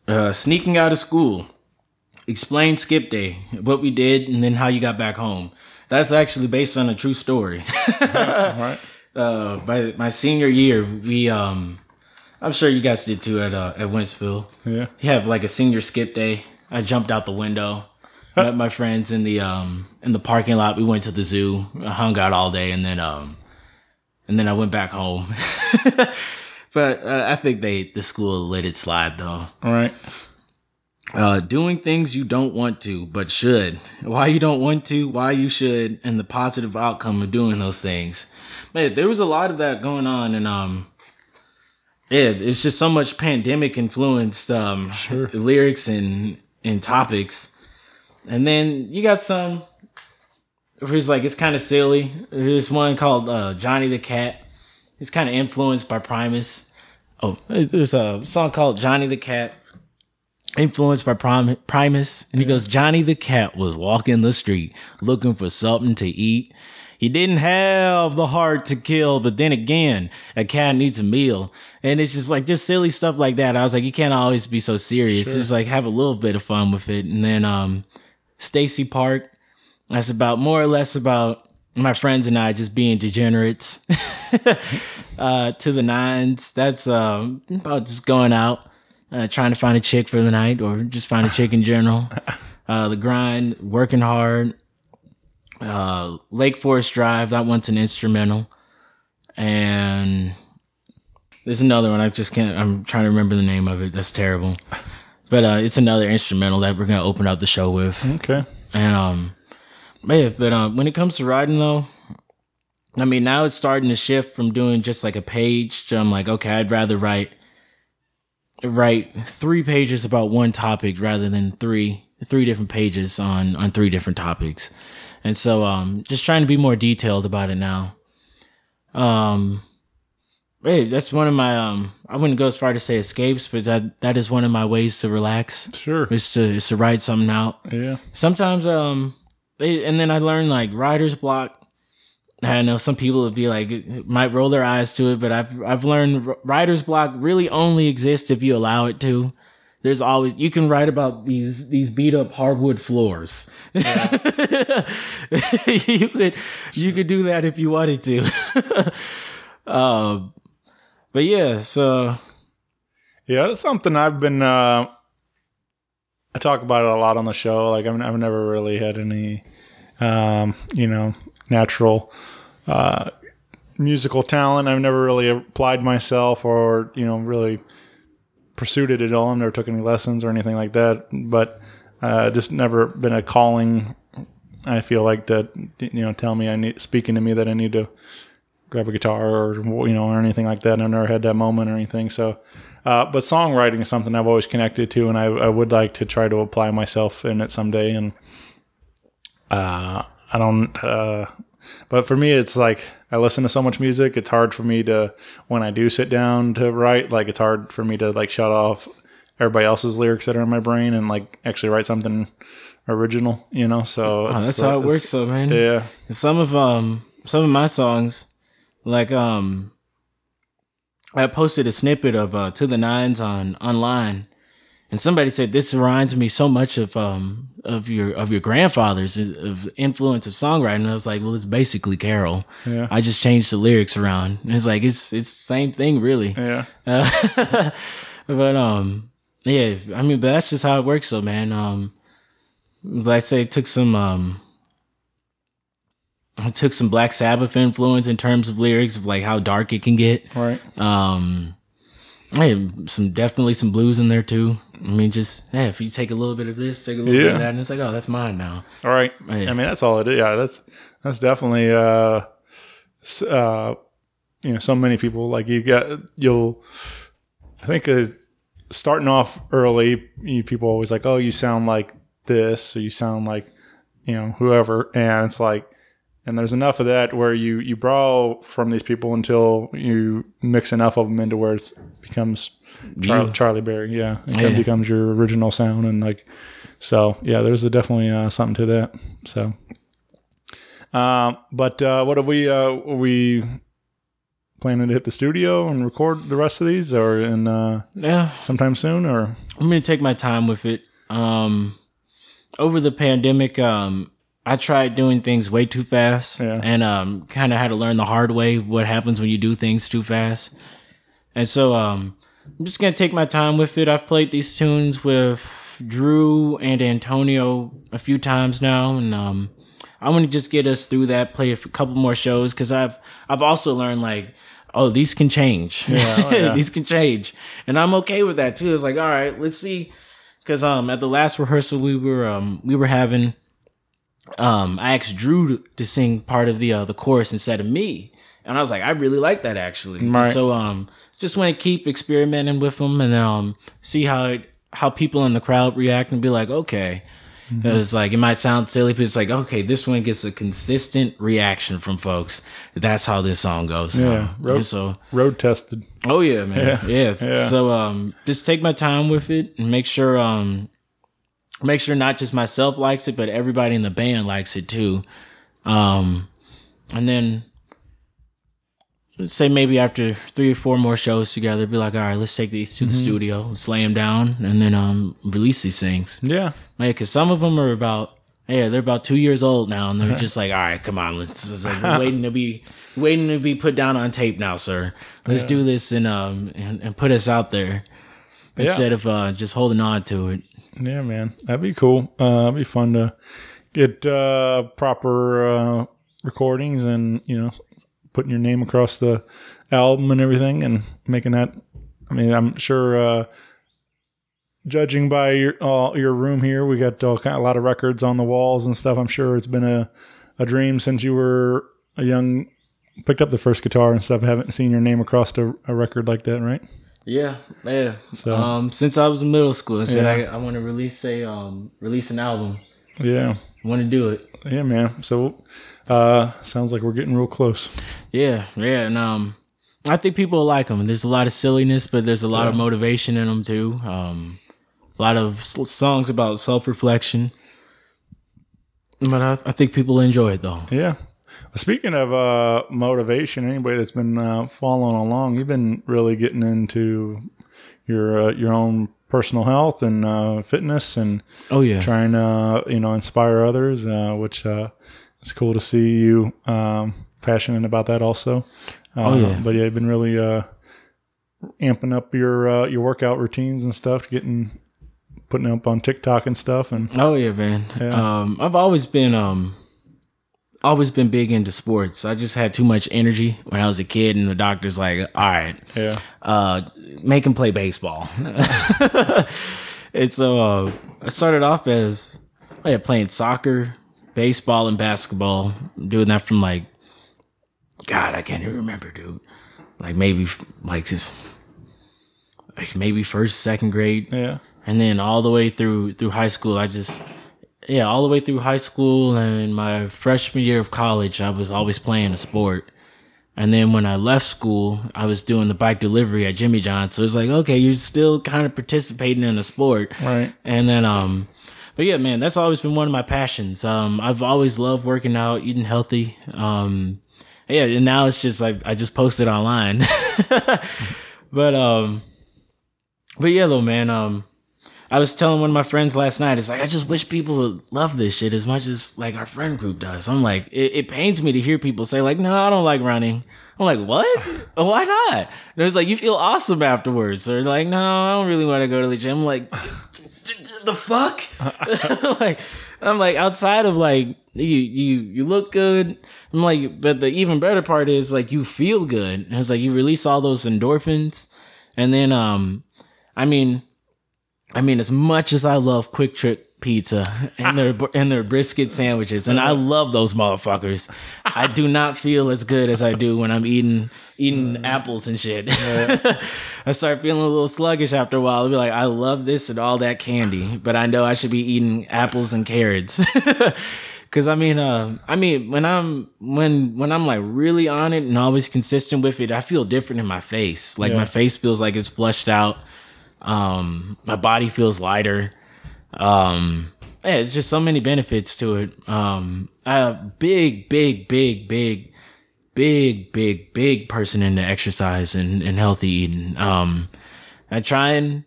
Uh, sneaking out of school. Explain skip day, what we did, and then how you got back home. That's actually based on a true story. Right. uh, by my senior year, we um, I'm sure you guys did too at uh, at Wentzville. Yeah. You have like a senior skip day. I jumped out the window, met my friends in the um in the parking lot. We went to the zoo, I hung out all day, and then um, and then I went back home. but uh, I think they the school let it slide though. All right. Uh, doing things you don't want to but should. Why you don't want to, why you should, and the positive outcome of doing those things. Man, there was a lot of that going on, and um, yeah, it's just so much pandemic influenced um lyrics and and topics, and then you got some. It's like it's kind of silly. There's one called uh, Johnny the Cat. It's kind of influenced by Primus. Oh, there's a song called Johnny the Cat influenced by Prim- Primus. And he goes, Johnny the cat was walking the street looking for something to eat. He didn't have the heart to kill, but then again, a cat needs a meal. And it's just like, just silly stuff like that. I was like, you can't always be so serious. Just like have a little bit of fun with it. And then, um, Stacy Park, that's about more or less about my friends and I just being degenerates uh, to the nines. That's um, about just going out, uh, trying to find a chick for the night or just find a chick in general. Uh, the grind, working hard. Uh, Lake Forest Drive, that one's an instrumental. And there's another one. I just can't, I'm trying to remember the name of it. That's terrible. But uh, it's another instrumental that we're going to open up the show with. Okay. And um, yeah, but um, when it comes to writing though, I mean now it's starting to shift from doing just like a page to I'm like, okay, I'd rather write write three pages about one topic rather than three three different pages on on three different topics. And so um just trying to be more detailed about it now. Um Hey, that's one of my um I wouldn't go as far to say escapes, but that that is one of my ways to relax. Sure. Is to is to write something out Yeah. sometimes um and then i learned like writer's block i know some people would be like might roll their eyes to it but i've i've learned writer's block really only exists if you allow it to there's always you can write about these these beat up hardwood floors you could you could do that if you wanted to um but yeah so Yeah, that's something I've been. Uh, I talk about it a lot on the show. Like I've, I've never really had any, um, you know, natural uh, musical talent. I've never really applied myself or you know really pursued it at all. I've never took any lessons or anything like that. But uh, just never been a calling. I feel like that you know tell me I need speaking to me that I need to grab a guitar or you know or anything like that. I've never had that moment or anything. So, uh, but songwriting is something I've always connected to, and I, I would like to try to apply myself in it someday. And uh, I don't. Uh, but for me, it's like I listen to so much music. It's hard for me to when I do sit down to write. Like it's hard for me to like shut off everybody else's lyrics that are in my brain and like actually write something original. You know, so oh, that's how it works though man Yeah. some of um some of my songs like um i posted a snippet of uh to the nines on online and somebody said this reminds me so much of um of your of your grandfather's of influence of songwriting and i was like well it's basically carol Yeah. i just changed the lyrics around and it's like it's it's the same thing really Yeah. uh, but um yeah i mean but that's just how it works though man um like I say it took some um I took some Black Sabbath influence in terms of lyrics of like how dark it can get. Right. Um, I had some definitely some blues in there too. I mean, just yeah, if you take a little bit of this, take a little bit of that, and it's like, oh, that's mine now. All right. I mean, that's all it is. Yeah, that's that's definitely uh, uh, you know, so many people like you got you'll. I think uh, starting off early, you, people always like, oh, you sound like this, or you sound like you know whoever, and it's like. And there's enough of that where you, you borrow from these people until you mix enough of them into where it becomes Char- You. Charlie Berry. Yeah, it Yeah. becomes your original sound and like so yeah, there's a definitely uh, something to that. So, um, but uh, what are we? Uh, are we planning to hit the studio and record the rest of these, or in uh, Yeah, sometime soon, or I'm gonna take my time with it. Um, over the pandemic, um, I tried doing things way too fast, Yeah. and um, kind of had to learn the hard way what happens when you do things too fast. And so, um, I'm just gonna take my time with it. I've played these tunes with Drew and Antonio a few times now, and um, I want to just get us through that. Play a couple more shows because I've I've also learned like. Oh, these can change. Yeah, oh, yeah. these can change, and I'm okay with that too. It's like, all right, let's see, because um, at the last rehearsal we were um we were having um I asked Drew to, to sing part of the uh, the chorus instead of me, and I was like, I really like that actually. Right. So um, just want to keep experimenting with them and um see how it, how people in the crowd react and be like, okay. Mm-hmm. It's like it might sound silly, but it's like okay, this one gets a consistent reaction from folks. That's how this song goes. Yeah, now. road- so road tested? Oh yeah, man. Yeah. yeah. So um just take my time with it and make sure um make sure not just myself likes it, but everybody in the band likes it too. Um and then say maybe after three or four more shows together, be like, all right, let's take these to the Mm-hmm. studio, let's lay them down, and then um release these things. Yeah, Like, because some of them are about, yeah, they're about two years old now, and they're just like, all right, come on, let's. It's like we're waiting to be, waiting to be put down on tape now, sir. Let's do this and um and, and put us out there instead of uh just holding on to it. Yeah, man, that'd be cool. Uh, it'd be fun to get uh, proper uh, recordings and you know putting your name across the album and everything and making that. I mean, I'm sure. Uh, judging by your uh, your room here, we got kind a lot of records on the walls and stuff. I'm sure it's been a a dream since you were a young. Picked up the first guitar and stuff. I Haven't seen your name across a, a record like that, right? Yeah, yeah. So- um, since I was in middle school, I said Yeah. I, I want to release a um release an album. Yeah, I want to do it. yeah, man. So, uh, sounds like we're getting real close. Yeah, yeah, and um, I think people like them. There's a lot of silliness, but there's a lot of motivation in them too. Um, a lot of songs about self reflection. But I, I think people enjoy it though. Yeah. Speaking of uh, motivation, anybody that's been uh, following along, you've been really getting into your uh, your own personal health and uh, fitness, and Oh yeah, trying to you know inspire others, uh, which uh, it's cool to see you um, passionate about that also. Uh, Oh, yeah. But yeah, you've been really uh, amping up your uh, your workout routines and stuff, getting putting up on TikTok and stuff, and oh yeah, man. Yeah. Um, I've always been um, always been big into sports. I just had too much energy when I was a kid, and the doctor's like, "All right, yeah, uh, make him play baseball. and so uh, I started off as oh yeah, playing soccer, baseball, and basketball. Doing that from like, God, I can't even remember, dude. Like maybe like just- like maybe first, second grade, yeah, and then all the way through through high school. I just yeah, all the way through high school and my freshman year of college, I was always playing a sport. And then when I left school, I was doing the bike delivery at Jimmy John's. So it's like, okay, you're still kind of participating in a sport. right, And then, um, but yeah, man, that's always been one of my passions. Um, I've always loved working out, eating healthy. Um, yeah, and now it's just like I just posted online. but um, but yeah, though, man. Um, I was telling one of my friends last night. It's like I just wish people would love this shit as much as like our friend group does. I'm like, it, it pains me to hear people say like, no, I don't like running. I'm like, what? Why not? And it's like you feel awesome afterwards. Or like, no, I don't really want to go to the gym. I'm like, the fuck? like, I'm like, outside of like, you, you, you look good. I'm like, but the even better part is like, you feel good. And it's like, you release all those endorphins. And then, um, I mean, I mean, as much as I love QuikTrip pizza and their and their brisket sandwiches, and I love those motherfuckers, I do not feel as good as I do when I'm eating eating apples and shit. I start feeling a little sluggish after a while. I'll be like, I love this and all that candy, but I know I should be eating apples and carrots. Cause I mean, uh, I mean, when I'm when when I'm like really on it and always consistent with it, I feel different in my face. Like my face feels like it's flushed out. Um, my body feels lighter. Um, yeah, it's just so many benefits to it. Um, a big, big, big, big, big, big, big person into exercise and, and healthy eating. Um, I try and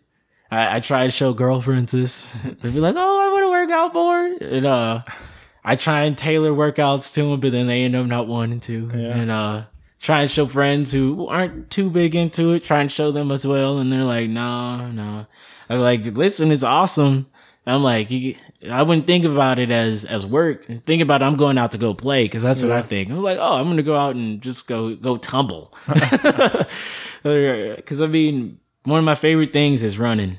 I, I try to show girlfriends this. They'd be like, "Oh, I want to work out more," and uh, I try and tailor workouts to them, but then they end up not wanting to. Yeah. And uh, try and show friends who aren't too big into it, try and show them as well, and they're like, "No, no." I'm like, "Listen, it's awesome." I'm like, I wouldn't think about it as as work. Think about it, I'm going out to go play because that's what I think. I'm like, oh, I'm gonna go out and just go go tumble. Because I mean, one of my favorite things is running,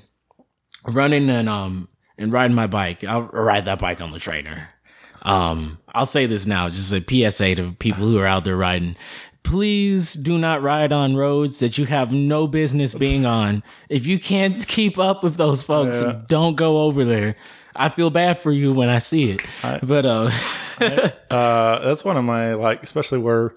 running and um and riding my bike. I'll ride that bike on the trainer. Um, I'll say this now, just a PSA to people who are out there riding. Please do not ride on roads that you have no business being on. If you can't keep up with those folks, Yeah. don't go over there. I feel bad for you when I see it. but uh Uh, that's one of my like, especially where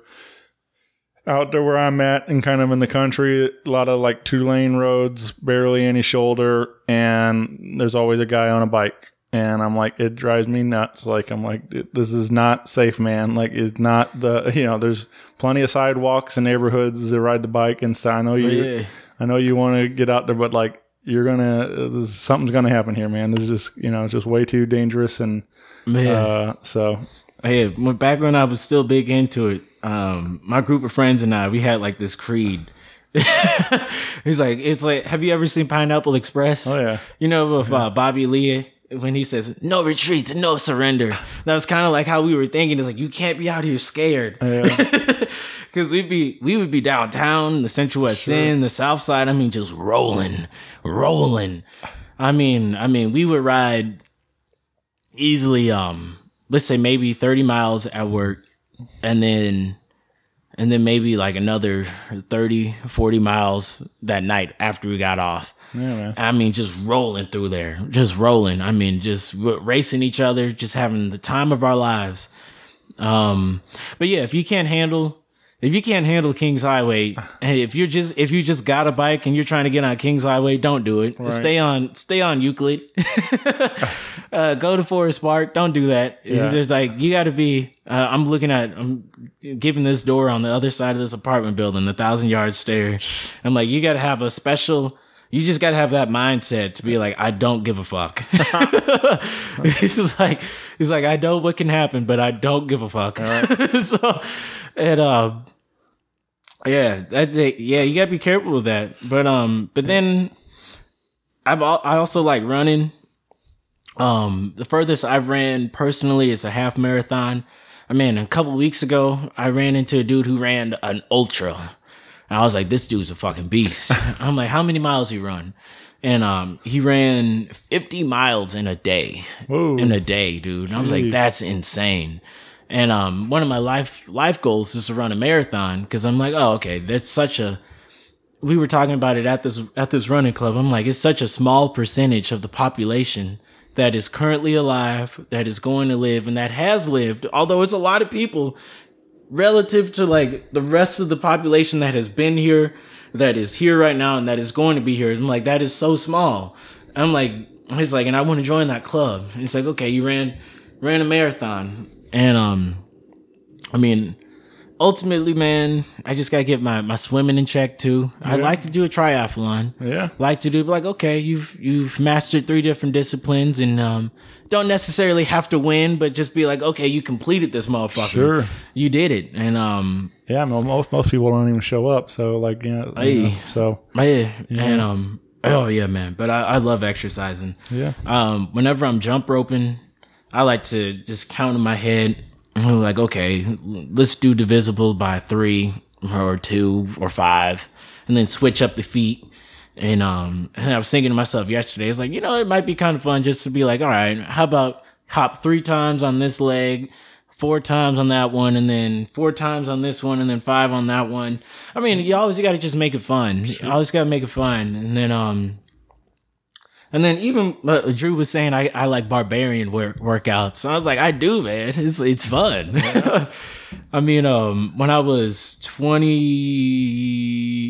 out there where I'm at and kind of in the country, a lot of like two lane roads, barely any shoulder, and there's always a guy on a bike. And I'm like, it drives me nuts. Like, I'm like, this is not safe, man. Like, it's not the, you know, there's plenty of sidewalks and neighborhoods to ride the bike and stuff. I know you, Yeah. I know you want to get out there, but like, you're gonna, this, something's gonna happen here, man. This is just, you know, it's just way too dangerous. And, man. uh, so Hey, when back when I was still big into it, um, my group of friends and I, we had like this creed. He's like, it's like, have you ever seen Pineapple Express? Oh, yeah. You know, with uh, Bobby Lee when he says no retreat, no surrender. That was kind of like how we were thinking. It's like you can't be out here scared, because we'd be we would be downtown, the Central West End, the South Side. I mean, just rolling, rolling. I mean, I mean, we would ride easily um let's say maybe 30 miles at work and then and then maybe like another 30 40 miles that night after we got off i mean just rolling through there just rolling i mean just racing each other just having the time of our lives um but yeah if you can't handle if you can't handle Kings Highway, and if you're just if you just got a bike and you're trying to get on Kings Highway, don't do it. Stay on stay on Euclid. uh, go to Forest Park. Don't do that. It's- Yeah. There's like you got to be. Uh, I'm looking at. I'm giving this door on the other side of this apartment building, the thousand yard stare. I'm like, you got to have a special. You just got to have that mindset to be like, I don't give a fuck. This is like, he's like, I know what can happen, but I don't give a fuck. so, and um, yeah, that's it. Yeah, you gotta be careful with that. But um, but then I've al- I also like running. Um, the furthest I've ran personally is a half marathon. I mean, a couple weeks ago, I ran into a dude who ran an ultra. And I was like, this dude's a fucking beast. I'm like, how many miles he run? And um, he ran 50 miles in a day. Whoa. In a day, dude. And I was like, that's insane. And um, one of my life life goals is to run a marathon because I'm like, oh, okay, that's such a. We were talking about it at this at this running club. I'm like, it's such a small percentage of the population that is currently alive, that is going to live, and that has lived. Although it's a lot of people relative to like the rest of the population that has been here, that is here right now, and that is going to be here. I'm like, that is so small. I'm like, he's like, and I want to join that club. And He's like, okay, you ran ran a marathon, and um, I mean, ultimately, man, I just gotta get my my swimming in check too. I'd like to do a triathlon. Yeah. like to do like okay, you've you've mastered three different disciplines, and um, don't necessarily have to win, but just be like, okay, you completed this motherfucker. Sure. you did it, and um, Yeah, most most people don't even show up. So like, yeah, you Hey. know, so yeah, and um, Oh yeah, man. But I, I love exercising. Yeah. Um, whenever I'm jump roping, I like to just count in my head. I'm like, okay, let's do divisible by three or two or five, and then switch up the feet. And um, and I was thinking to myself yesterday, it's like, you know, it might be kind of fun just to be like, all right, how about hop three times on this leg, four times on that one, and then four times on this one, and then five on that one. I mean, you always got to just make it fun. You always got to make it fun, and then um, and then even uh, Drew was saying I, I like barbarian work, workouts. So I was like, I do, man. It's it's fun. I mean, um, when I was twenty,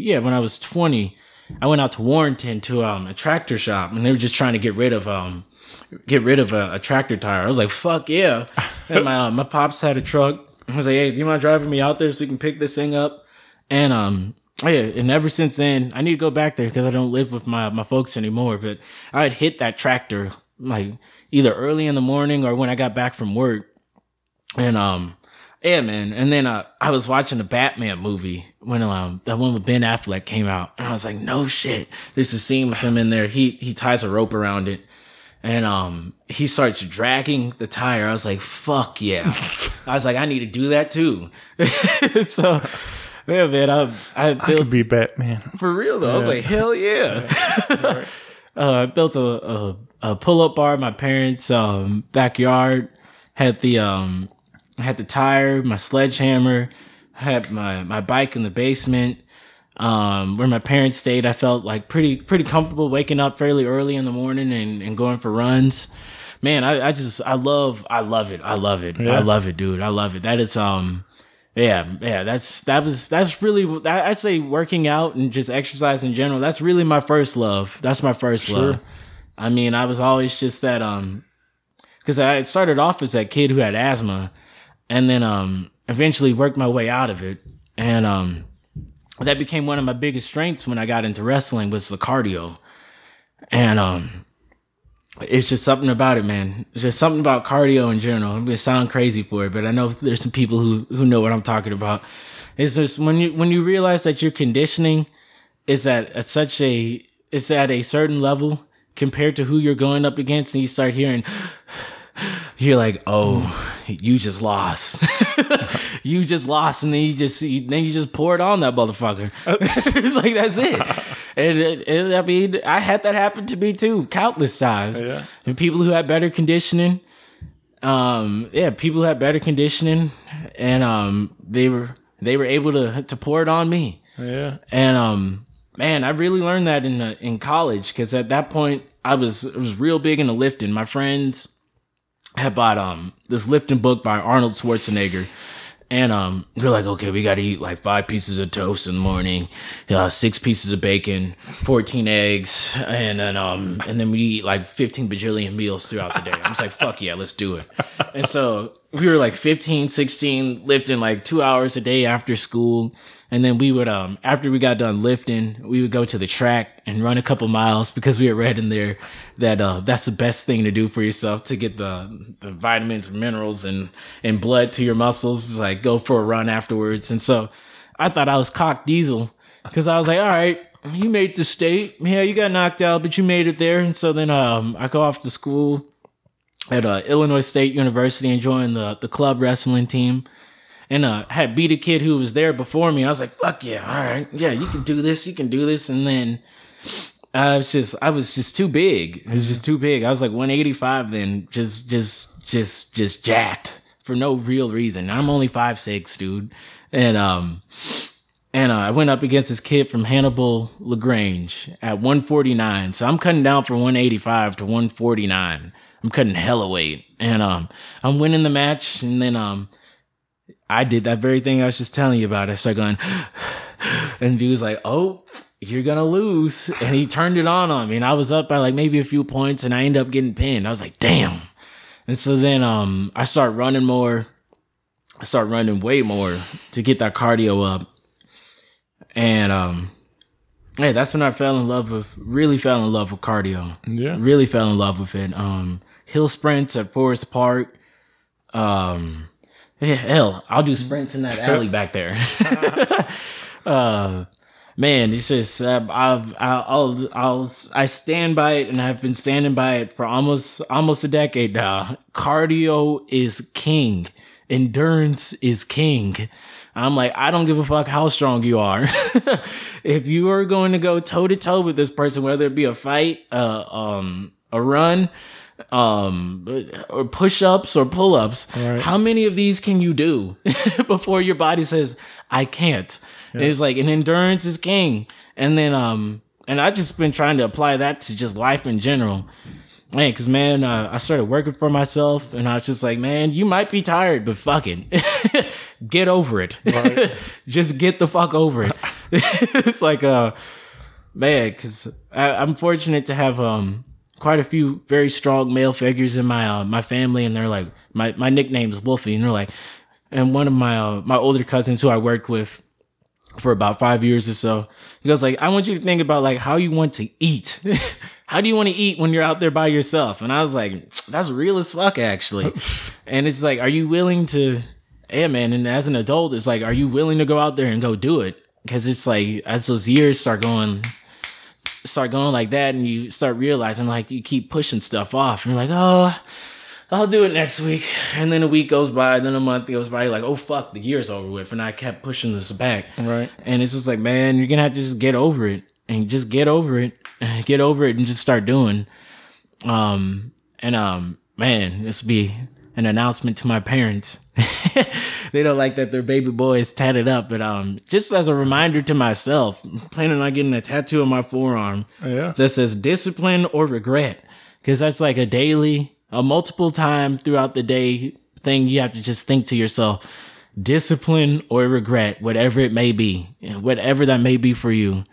yeah, when I was twenty, I went out to Warrenton to um a tractor shop, and they were just trying to get rid of um get rid of a, a tractor tire. I was like, fuck yeah. And my uh, my pops had a truck. I was like, hey, do you mind driving me out there so we can pick this thing up? And um, yeah, and ever since then, I need to go back there because I don't live with my my folks anymore. But I'd hit that tractor like either early in the morning or when I got back from work. And um, yeah, man. And then uh, I was watching the Batman movie when um that one with Ben Affleck came out, and I was like, no shit. There's a scene with him in there. He he ties a rope around it, and um he starts dragging the tire. I was like, fuck yeah. I was like, I need to do that too. so. Yeah, man, I I I built could be Batman. for real though. I was like, hell yeah. uh, I built a, a, a pull up bar in my parents' um, backyard. Had the um, had the tire, my sledgehammer, had my my bike in the basement. Um, where my parents stayed, I felt like pretty pretty comfortable waking up fairly early in the morning and, and going for runs. Man, I, I just I love I love it. I love it. I love it, dude. I love it. That is um yeah, yeah, that's that was that's really I- I'd say working out and just exercise in general. That's really my first love. That's my first love. I mean, I was always just that um because I started off as that kid who had asthma, and then um eventually worked my way out of it, and um that became one of my biggest strengths when I got into wrestling was the cardio, and um it's just something about it, man. It's just something about cardio in general. I'm gonna sound crazy for it, but I know there's some people who who know what I'm talking about. It's just when you when you realize that your conditioning is at, at such a it's at a certain level compared to who you're going up against, and you start hearing. You're like, oh, you just lost. you just lost, and then you just you, then you just pour it on that motherfucker. it's like that's it. And, it, it- I mean, I had that happen to me too, countless times. Yeah. And people who had better conditioning, um, yeah, people who had better conditioning, and um, they were they were able to to pour it on me. Yeah. And um, man, I really learned that in uh, in college because at that point I was I was real big into lifting. My friends had bought um this lifting book by Arnold Schwarzenegger. And um, they're like, okay, we got to eat like five pieces of toast in the morning, uh, six pieces of bacon, fourteen eggs, and then um, and then we eat like fifteen bajillion meals throughout the day. I was like, fuck yeah, let's do it. And so we were like 15, 16, lifting like two hours a day after school. And then we would, um, after we got done lifting, we would go to the track and run a couple miles because we had read in there that, uh, that's the best thing to do for yourself to get the, the vitamins, minerals, and, and blood to your muscles. It's like go for a run afterwards. And so I thought I was cock diesel because I was like, all right, you made the state. Yeah, you got knocked out, but you made it there. And so then, um, I go off to school at uh, Illinois State University and join the the club wrestling team. And uh, had beat a kid who was there before me. I was like, "Fuck yeah, all right, yeah, you can do this, you can do this." And then I was just, I was just too big. It was just too big. I was like 185 then, just, just, just, just jacked for no real reason. I'm only five six, dude, and um, and uh, I went up against this kid from Hannibal Lagrange at 149. So I'm cutting down from 185 to 149. I'm cutting hella weight, and um, I'm winning the match. And then um, I did that very thing I was just telling you about. I started going, and dude's like, "Oh, you're gonna lose," and he turned it on on me, and I was up by like maybe a few points, and I ended up getting pinned. I was like, "Damn!" And so then um, I start running more. I start running way more to get that cardio up. And um yeah, that's when I fell in love with really fell in love with cardio. Yeah. Really fell in love with it. Um hill sprints at Forest Park. Um yeah, hell, I'll do sprints in that alley back there. uh man, it's just uh, I've, I'll, I'll I'll I stand by it, and I've been standing by it for almost almost a decade now. Cardio is king. Endurance is king. I'm like, I don't give a fuck how strong you are. if you are going to go toe to toe with this person, whether it be a fight, uh, um, a run, um, or push ups or pull ups, how many of these can you do before your body says, I can't? And It's like, an endurance is king. And then, um, and I just been trying to apply that to just life in general. Man, cause man, uh, I started working for myself and I was just like, man, you might be tired, but fucking get over it. just get the fuck over it. it's like, uh, man, cause I'm fortunate to have, um, quite a few very strong male figures in my, uh, my family. And they're like, my, my nickname's Wolfie. And they're like, and one of my, uh, my older cousins who I worked with, for about five years or so. He goes like, I want you to think about like how you want to eat. how do you want to eat when you're out there by yourself? And I was like, that's real as fuck actually. and it's like, are you willing to, yeah, man. And as an adult, it's like, are you willing to go out there and go do it? Because it's like as those years start going, start going like that, and you start realizing like you keep pushing stuff off, and you're like, oh. I'll do it next week. And then a week goes by, then a month goes by, you're like, oh fuck, the year's over with. And I kept pushing this back. Right. And it's just like, man, you're gonna have to just get over it. And just get over it. Get over it and just start doing. Um and um, man, this will be an announcement to my parents. they don't like that their baby boy is tatted up, but um, just as a reminder to myself, I'm planning on getting a tattoo on my forearm Yeah. that says discipline or regret. Because that's like a daily a multiple time throughout the day thing you have to just think to yourself discipline or regret whatever it may be whatever that may be for you.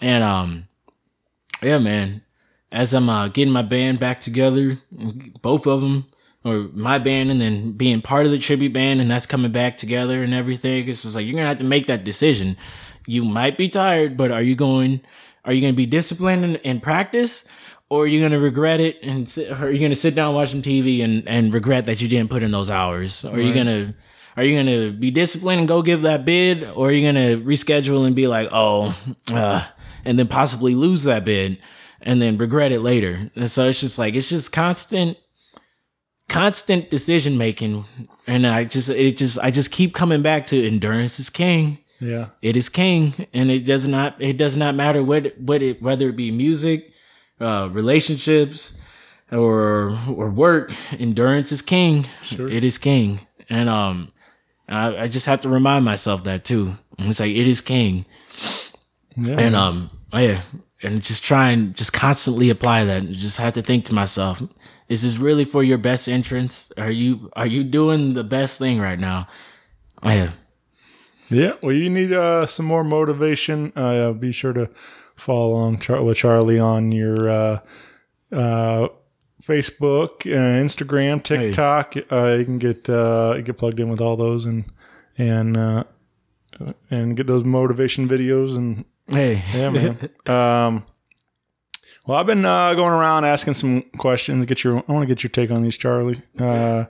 And um yeah man. As i'm uh, getting my band back together both of them or my band and then being part of the tribute band and that's coming back together and everything it's just like you're gonna have to make that decision. You might be tired but are you going are you gonna be disciplined in, in practice or are you gonna regret it and sit, are you gonna sit down and watch some tv and and regret that you didn't put in those hours? Or are you gonna are you gonna be disciplined and go give that bid or are you gonna reschedule and be like oh uh, and then possibly lose that bid and then regret it later? And so it's just like it's just constant constant decision making and i just it just i just keep coming back to endurance is king. Yeah. it is king and it does not it does not matter what what it whether it be music uh relationships or or work endurance is king. Sure. it is king. And um I, I just have to remind myself that too. It's like it is king. Yeah. and um oh yeah. And just try and just constantly apply that. And just have to think to myself is this really for your best entrance? are you are you doing the best thing right now yeah Yeah, well, you need uh, some more motivation. Uh, be sure to follow along Char- with Charlie on your uh, uh, Facebook, uh, Instagram, TikTok. Uh, you can get uh, get plugged in with all those and and uh, and get those motivation videos and hey yeah, man. um, well, I've been uh, going around asking some questions. Get your, I want to get your take on these, Charlie. Uh,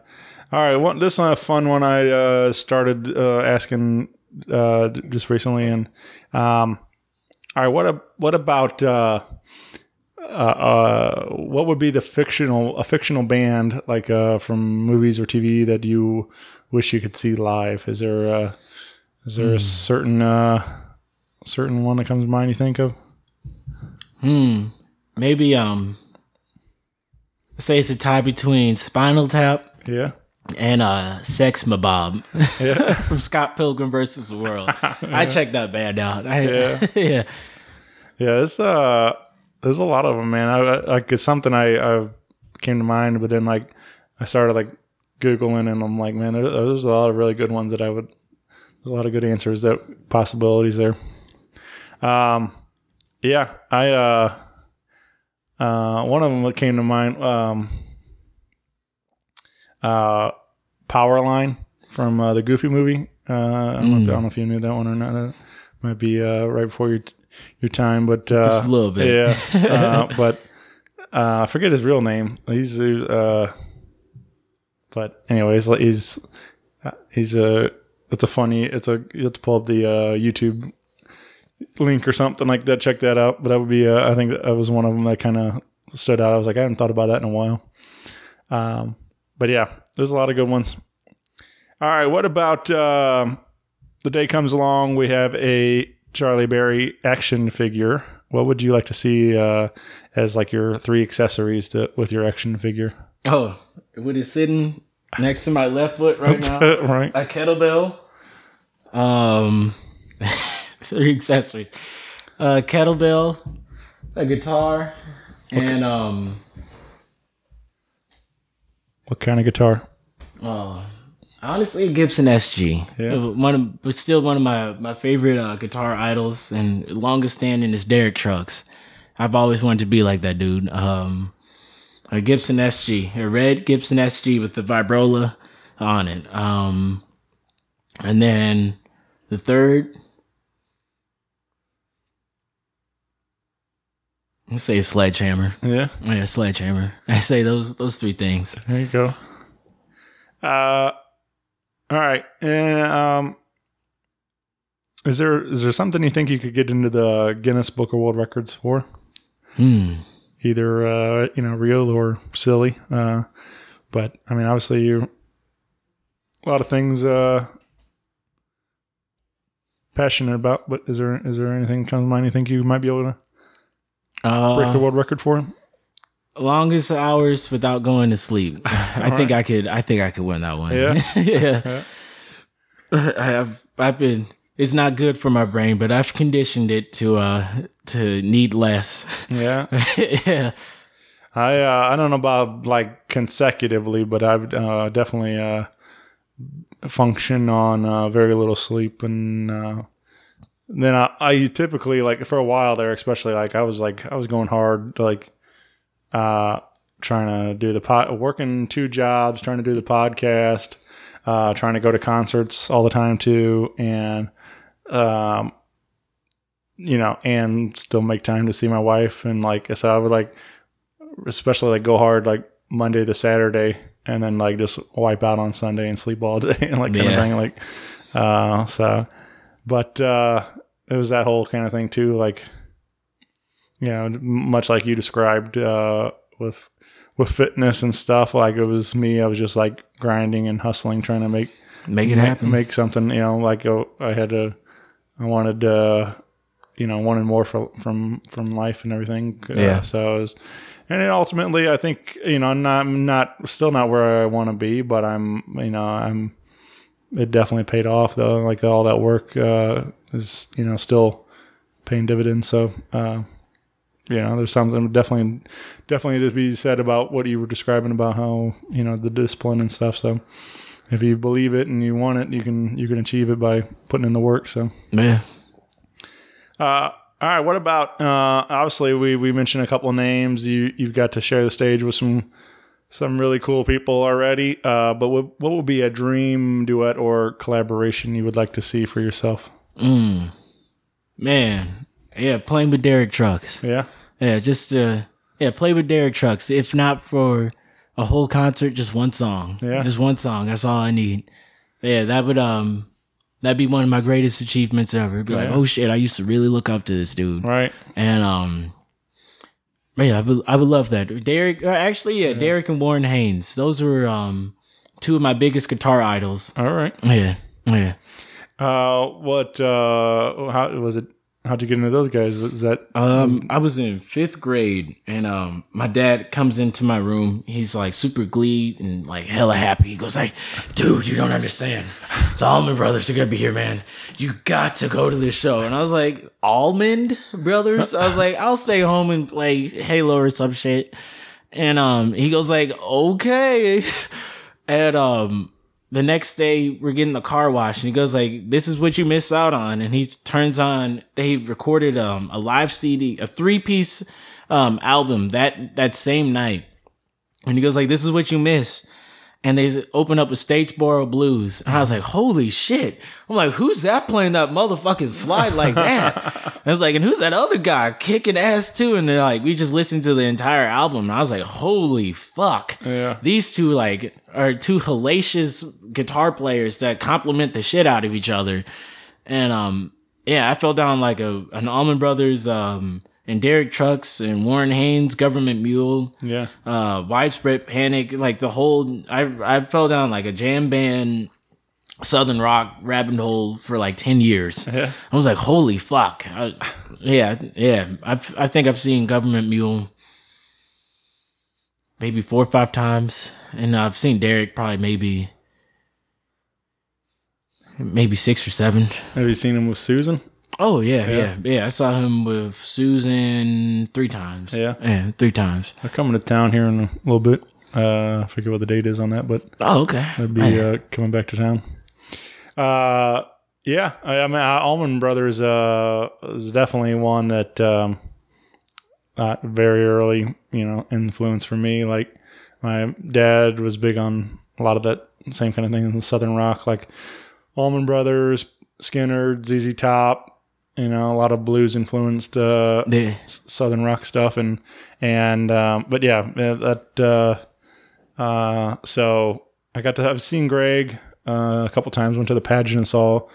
all right, one, this is a fun one. I uh, started uh, asking uh, just recently, and um, all right, what a, what about uh, uh, uh, what would be the fictional a fictional band like uh, from movies or TV that you wish you could see live? Is there a, is there a certain uh, certain one that comes to mind? You think of? Maybe um say it's a tie between Spinal Tap Yeah. and uh Sex Bob-Omb from Scott Pilgrim versus the World. I checked that band out. I, Yeah. yeah. Yeah, it's uh, there's a lot of them, man. I, I like it's something I, I came to mind, but then like I started like googling, and I'm like, man, there, there's a lot of really good ones that I would. There's a lot of good answers, that possibilities there. Um, yeah, I uh, uh, one of them that came to mind, um, uh, Powerline from uh, the Goofy movie. Uh, I don't, know if, I don't know if you knew that one or not. That might be uh, right before your your time, but uh, Just a little bit. Yeah, uh, but uh, I forget his real name. He's uh, but anyways, he's he's a it's a funny it's a you have to pull up the uh, YouTube link or something like that, check that out. But that would be, uh, I think that was one of them that kind of stood out. I was like, I haven't thought about that in a while. Um, but yeah, there's a lot of good ones. All right, what about um the day comes along? We have a Charlie Berry action figure. What would you like to see uh, as like your three accessories to with your action figure? Oh, with it sitting next to my left foot right now. right. a kettlebell. Um, three accessories: a kettlebell, a guitar, and um, What kind of guitar? oh, honestly, a Gibson SG. Yeah. Uh, One, of, but still one of my my favorite uh, guitar idols and longest standing is Derek Trucks. I've always wanted to be like that dude. Um, a Gibson SG, a red Gibson SG with the vibrola on it. Um, and then the third, let's say a sledgehammer. Yeah, Yeah, sledgehammer. I say those those three things. there you go. Uh, all right. And um, is there is there something you think you could get into the Guinness Book of World Records for? Hmm. Either uh, you know, real or silly. Uh, but I mean, obviously, you a lot of things uh passionate about. But is there is there anything comes to mind you think you might be able to Uh, break the world record for? longest hours without going to sleep. I think I could. I think I could win that one. Yeah? yeah. I have. I've been. It's not good for my brain, but I've conditioned it to uh to need less. Yeah. yeah. I uh, I don't know about like consecutively, but I've uh, definitely uh, function on uh, very little sleep, and uh, then I, I typically like for a while there, especially like I was like I was going hard, like uh, trying to do the pod, working two jobs, trying to do the podcast, uh, trying to go to concerts all the time too, and um, you know, and still make time to see my wife, and like so I would like especially like go hard like Monday to Saturday and then like just wipe out on Sunday and sleep all day and like kind Yeah. of thing. Like, uh, so, but, uh, it was that whole kind of thing too. Like, you know, much like you described, uh, with, with fitness and stuff, like it was me, I was just like grinding and hustling, trying to make, Make it make, happen. make something, you know, like uh, I had to, I wanted, uh, you know, wanted more for, from, from life and everything. Uh, Yeah. So it was, and ultimately, I think, you know, I'm not, I'm not, still not where I want to be, but I'm, you know, I'm, it definitely paid off though. Like all that work, uh, is, you know, still paying dividends. So, uh, you know, there's something definitely, definitely to be said about what you were describing about how, you know, the discipline and stuff. So, if you believe it and you want it, you can you can achieve it by putting in the work. So, Yeah. uh, all right. What about uh, obviously we we mentioned a couple of names. You you've got to share the stage with some some really cool people already. Uh, but what what would be a dream duet or collaboration you would like to see for yourself? Man. Yeah. Playing with Derek Trucks. Yeah. Yeah. Just uh. Yeah. Play with Derek Trucks. If not for a whole concert, just one song. Yeah. Just one song. That's all I need. Yeah. That would um. That'd be one of my greatest achievements ever. Be like, oh shit, I used to really look up to this dude. Right. And um, yeah, I would, I would love that. Derek, uh, actually, yeah, Derek and Warren Haynes. Those were um two of my biggest guitar idols. All right. Yeah, yeah. Uh, what uh, how was it? How'd you get into those guys? Was that Um, I was in fifth grade, and um, my dad comes into my room. He's like super glee and like hella happy. He goes like, "Dude, you don't understand. The Allman Brothers are gonna be here, man. You got to go to this show." And I was like, "Almond Brothers?" I was like, "I'll stay home and play Halo or some shit." And um, he goes like, "Okay." And um, the next day we're getting the car wash and he goes like this is what you missed out on and he turns on they recorded um a live cd a three piece um album that that same night. And he goes like this is what you miss and they open up with Statesboro Blues. And I was like, holy shit. I'm like, who's that playing that motherfucking slide like that? and I was like, and who's that other guy kicking ass too? And they're like, we just listened to the entire album. And I was like, holy fuck. Yeah. These two like are two hellacious guitar players that complement the shit out of each other. And um yeah, I fell down like a an Allman Brothers um and Derek Trucks and Warren Haynes Government Mule. Yeah. uh widespread panic like the whole i i fell down like a jam band southern rock rabbit hole for like 10 years Yeah. i was like holy fuck I, yeah yeah i i think i've seen government mule maybe four or five times and i've seen derek probably maybe maybe six or seven Have you seen him with Susan? Oh yeah Yeah. yeah yeah, i saw him with susan three times Yeah. yeah three times They're coming to town here in a little bit. Uh, I forget what the date is on that, but oh okay That'd be uh, coming back to town. Uh, yeah, I, I mean, Allman Brothers uh, is definitely one that um, uh, very early, you know, influence for me. Like my dad was big on a lot of that same kind of thing in Southern rock, like Allman Brothers, Skynyrd, ZZ Top. You know, a lot of blues influenced uh, yeah. southern rock stuff and and um, but yeah that uh, uh, so I got to I've seen Gregg uh, a couple times went to the pageant and saw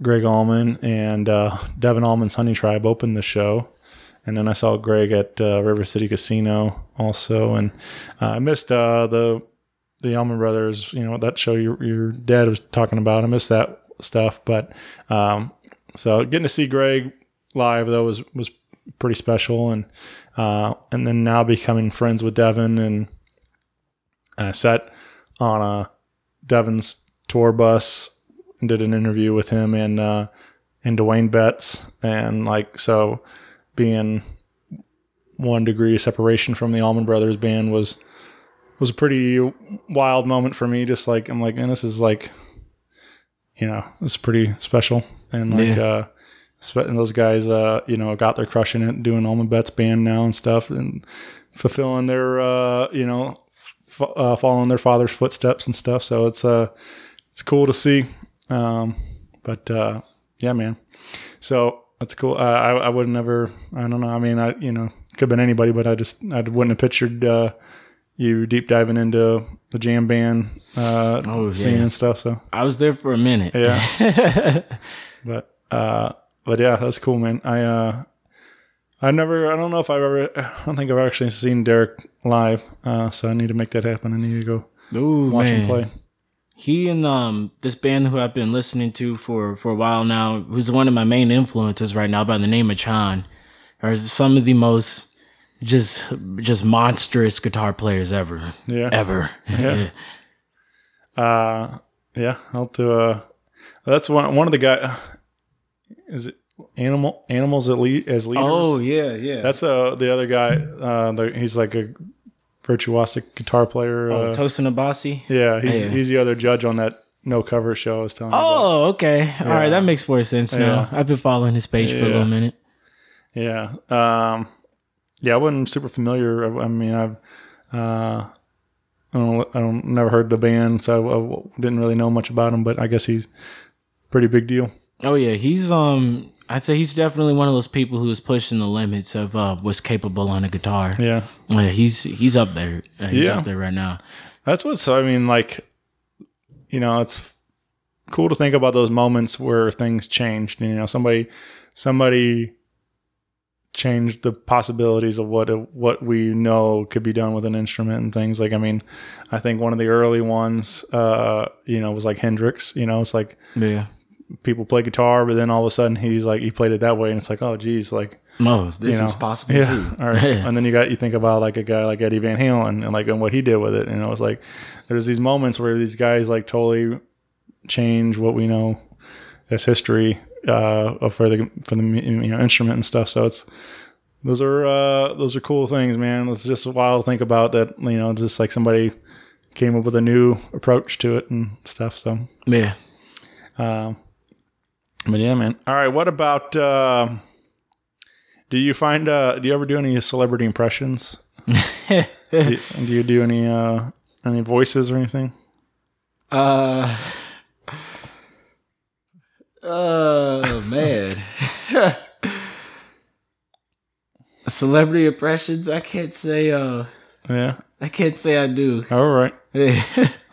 Gregg Allman and uh, Devon Allman's Honeytribe opened the show. And then I saw Gregg at uh, River City Casino also. And uh, I missed uh, the the Allman Brothers you know that show your your dad was talking about. I missed that stuff but um, so getting to see Gregg live though was was pretty special. And uh, and then now becoming friends with Devon and I sat on a Devon's tour bus and did an interview with him and uh, and Duane Betts. And like so being one degree separation from the Allman Brothers band was was a pretty wild moment for me. Just like I'm like and this is like you know it's pretty special. And like Yeah. uh and those guys uh you know got their crushing it doing Allman Betts band now and stuff and fulfilling their uh you know f- uh, following their father's footsteps and stuff. So it's uh it's cool to see. Um but uh yeah man. So that's cool. Uh, I I would never I don't know. I mean I you know could have been anybody but I just I wouldn't have pictured uh you deep diving into the jam band uh Oh, scene yeah. and stuff so I was there for a minute. yeah. but uh but yeah, that's cool, man. I uh I never I don't know if I've ever I don't think I've actually seen Derek live. Uh so I need to make that happen. I need to go Ooh, watch man. him play. He and um this band who I've been listening to for for a while now, who's one of my main influences right now by the name of CHON, are some of the most just just monstrous guitar players ever. Yeah. Ever. Yeah. Uh yeah, I'll to uh that's one one of the guy is it animal animals at lead as leaders? Oh yeah, yeah. That's uh the other guy uh the, he's like a virtuosic guitar player. oh, uh, Tosin Abasi. yeah, he's Yeah. he's the other judge on that no cover show I was telling you about. Oh, okay. All right, that makes more sense now. Yeah. I've been following his page for a little minute. Yeah. Um, yeah, I wasn't super familiar. I, I mean, I've, uh, I don't, I don't, never heard the band, so I, I didn't really know much about him, but I guess he's pretty big deal. Oh yeah, he's um I'd say he's definitely one of those people who is pushing the limits of uh what's capable on a guitar. Yeah. Yeah, he's he's up there. Uh, he's Yeah. up there right now. That's what's, I mean, like, you know, it's cool to think about those moments where things changed. And you know, somebody, somebody changed the possibilities of what what we know could be done with an instrument and things. Like, I mean, I think one of the early ones, uh, you know, was like Hendrix. You know, it's like Yeah. people play guitar, but then all of a sudden he's like he played it that way, and it's like, oh, geez, like No, this you know, is possible Yeah, too. all right. and then you got you think about like a guy like Eddie Van Halen and like and what he did with it, and it was like there's these moments where these guys like totally change what we know as history uh, for the for the you know instrument and stuff. So it's those are uh, those are cool things, man. It's just a wild to think about that. You know, just like somebody came up with a new approach to it and stuff. So Yeah. Um, but yeah, man. All right. What about? Uh, do you find? Uh, do you ever do any celebrity impressions? do, you, do you do any uh, any voices or anything? Uh Oh man. Celebrity impressions, I can't say uh Yeah. I can't say I do. All right. Yeah.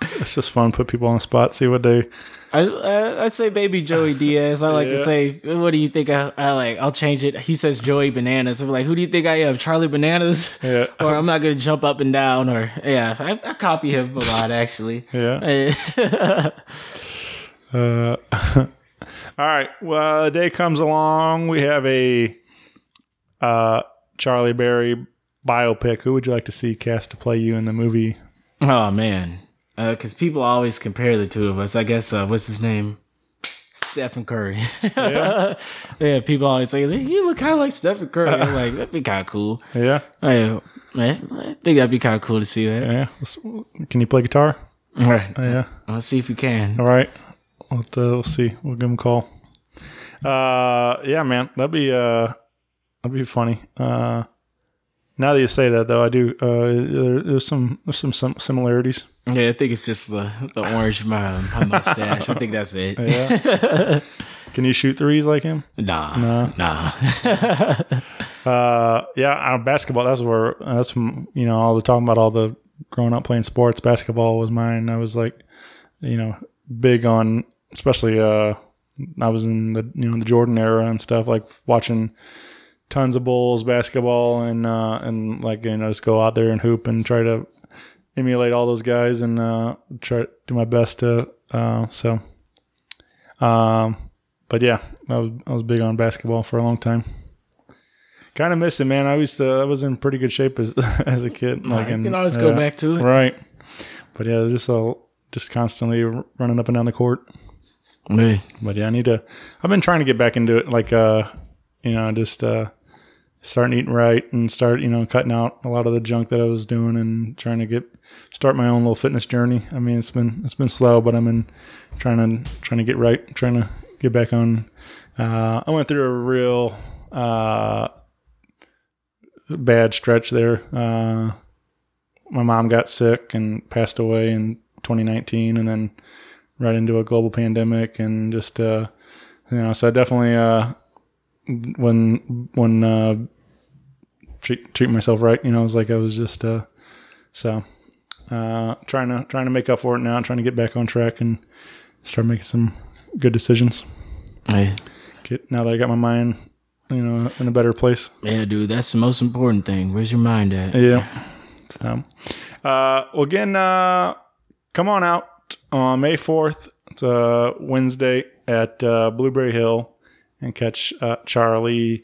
It's just fun. Put people on the spot. See what they I, I I'd say baby Joey Diaz. I like to say, what do you think? I, I like. I'll change it. He says Joey Bananas. I'm like, who do you think I am, Charlie Bananas? Yeah. Or I'm not gonna jump up and down. Or yeah, I, I copy him a lot actually. Yeah. Uh, all right. Well, a day comes along. We have a uh, Charlie Berry biopic. Who would you like to see cast to play you in the movie? oh man, because people always compare the two of us. I guess uh, what's his name? Stephen Curry. Yeah. yeah, people always say you look kind of like Stephen Curry. I'm like that'd be kind of cool. Yeah. I, man, I think that'd be kind of cool to see that. Yeah. Can you play guitar? All right, Yeah. let's see if you can. All right. We'll, uh, we'll see. We'll give him a call. Uh, yeah, man. That'd be uh, that'd be funny. Uh, now that you say that, though, I do. Uh, there, there's some there's some, similarities. Yeah, I think it's just the the orange my, my mustache. I think that's it. Yeah. Can you shoot threes like him? Nah, nah. Uh, yeah, uh, basketball. That's where that's you know all the talking about all the growing up playing sports. Basketball was mine. I was like, you know, big on especially. Uh, I was in the you know the Jordan era and stuff like watching tons of Bulls basketball and uh, and like you know just go out there and hoop and try to emulate all those guys and uh, try to do my best to. Uh, so, um, but yeah, I was I was big on basketball for a long time kind of miss it, man. I used to, I was in pretty good shape as as a kid. Like, you can always go back to it. right? But yeah, just all just constantly running up and down the court. Hey, But yeah, I need to. I've been trying to get back into it, like uh, you know, just uh, starting eating right and start, you know, cutting out a lot of the junk that I was doing and trying to get start my own little fitness journey. I mean, it's been it's been slow, but I'm in trying to trying to get right, trying to get back on. Uh, I went through a real uh, bad stretch there. Uh, my mom got sick and passed away in 2019, and then right into a global pandemic, and just uh, you know, so I definitely uh, when when uh, treat treat myself right, you know, it was like I was just uh, so uh, trying to trying to make up for it now, trying to get back on track and start making some good decisions. hey. Get now that I got my mind, you know, in a better place. Yeah, dude, that's the most important thing. Where's your mind at? Yeah. So, uh, well, again, uh, come on out on May 4th. It's a Wednesday at uh, Blueberry Hill and catch uh, Charlie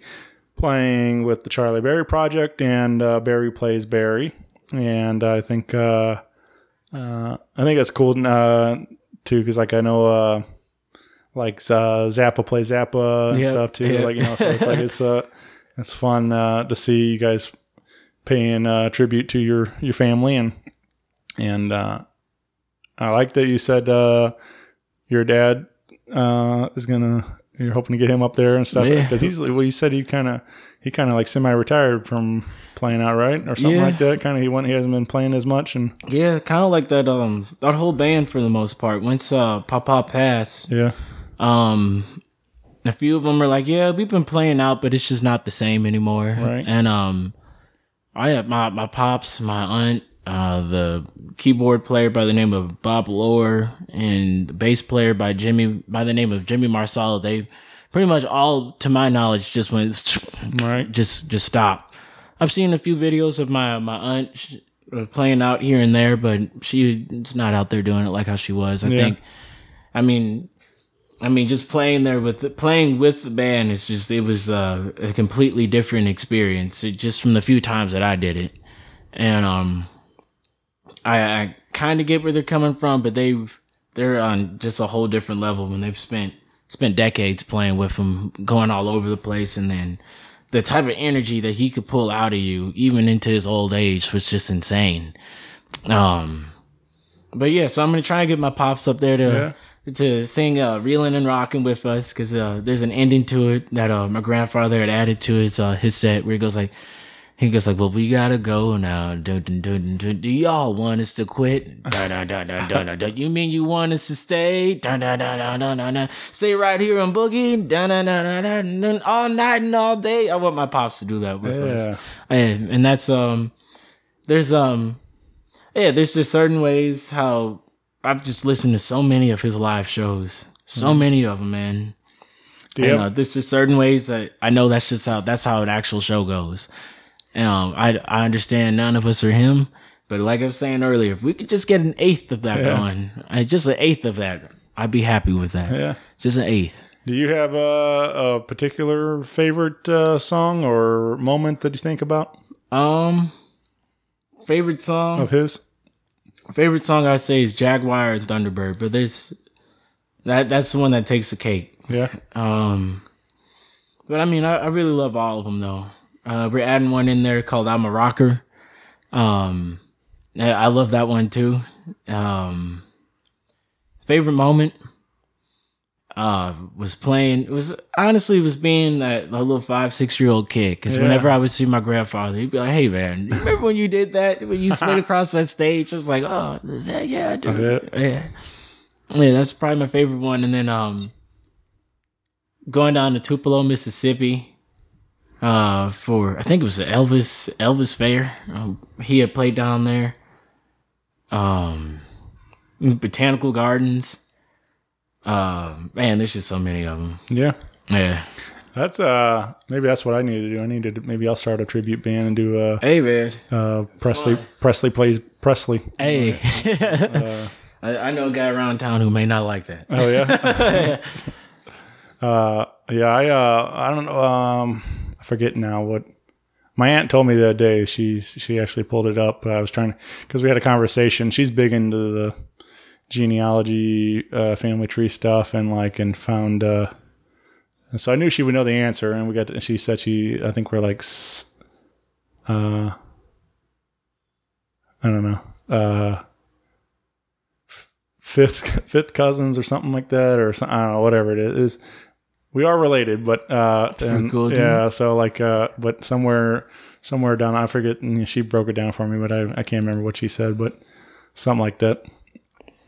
playing with the Charlie Berry Project and uh, Berry Plays Berry. And I think, uh, uh, I think that's cool uh, too, because like I know, uh, like uh, Zappa plays Zappa and Yep, stuff too. yep. Like you know, so it's like it's uh, it's fun uh, to see you guys paying uh, tribute to your your family and and uh, I like that you said uh, your dad uh, is gonna you're hoping to get him up there and stuff Yeah. because he's well you said he kind of he kind of like semi retired from playing out right or something Yeah. like that kind of he went he hasn't been playing as much and Yeah, kind of like that. Um, that whole band for the most part. Once uh, Papa passed, yeah um, a few of them are like, yeah, we've been playing out, but it's just not the same anymore. Right. And um, I had my my pops, my aunt, uh, the keyboard player by the name of Bob Lohr, and the bass player by Jimmy by the name of Jimmy Marsala. They pretty much all, to my knowledge, just went right just just stop. I've seen a few videos of my my aunt playing out here and there, but she's not out there doing it like how she was. I Yeah. think. I mean, I mean, just playing there with playing with the band is just it was uh, a completely different experience. It, just from the few times that I did it, and um, I, I kind of get where they're coming from, but they they're on just a whole different level when they've spent spent decades playing with him, going all over the place, and then the type of energy that he could pull out of you, even into his old age, was just insane. Um, but yeah, so I'm gonna try and get my pops up there to to sing uh, "Reeling and Rocking" with us because uh, there's an ending to it that uh, my grandfather had added to his uh, his set where he goes like. He goes like, "Well, we gotta go now. Dun, dun, dun, dun. Do y'all want us to quit? Dun, dun, dun, dun, dun, dun. You mean you want us to stay? Dun, dun, dun, dun, dun, dun, dun. Stay right here and boogie dun, dun, dun, dun, dun, dun, all night and all day. I want my pops to do that with Yeah. us, and, and that's um, there's um, yeah, there's just certain ways how I've just listened to so many of his live shows, so Mm-hmm. many of them, man. And, uh, there's just certain ways that I know that's just how that's how an actual show goes. Um, I I understand none of us are him, but like I was saying earlier, if we could just get an eighth of that Yeah. going, uh, just an eighth of that, I'd be happy with that. Yeah. just an eighth. Do you have a, a particular favorite uh, song or moment that you think about Um, favorite song of his? favorite song I say is Jaguar and Thunderbird, but there's that that's the one that takes the cake. Yeah. Um, but I mean, I, I really love all of them though. Uh, we're adding one in there called "I'm a Rocker." Um, I love that one too. Um, favorite moment uh was playing it was honestly was being that a little five six year old kid because Yeah. whenever i would see my grandfather he'd be like hey man you remember when you did that when you slid across that stage i was like oh is that yeah i do Yeah. yeah yeah that's probably my favorite one and then um going down to tupelo mississippi uh for i think it was the elvis elvis fair um, he had played down there um botanical gardens uh, man, there's just so many of them. Yeah. Yeah. That's uh maybe that's what I need to do. I need to maybe I'll start a tribute band and do uh Hey, man. uh Presley Presley plays Presley. Hey. I, I know a guy around town who may not like that. Oh yeah. uh yeah, I uh I don't know um I forget now what my aunt told me the other day she's she actually pulled it up. I was trying to cuz we had a conversation. She's big into the genealogy uh family tree stuff and like and found uh and so I knew she would know the answer and we got to, she said she I think we're like uh I don't know. Uh fifth fifth cousins or something like that or something, I don't know whatever it is. We are related, but uh and- yeah, so like uh but somewhere somewhere down I forget and she broke it down for me, but I I can't remember what she said, but something like that.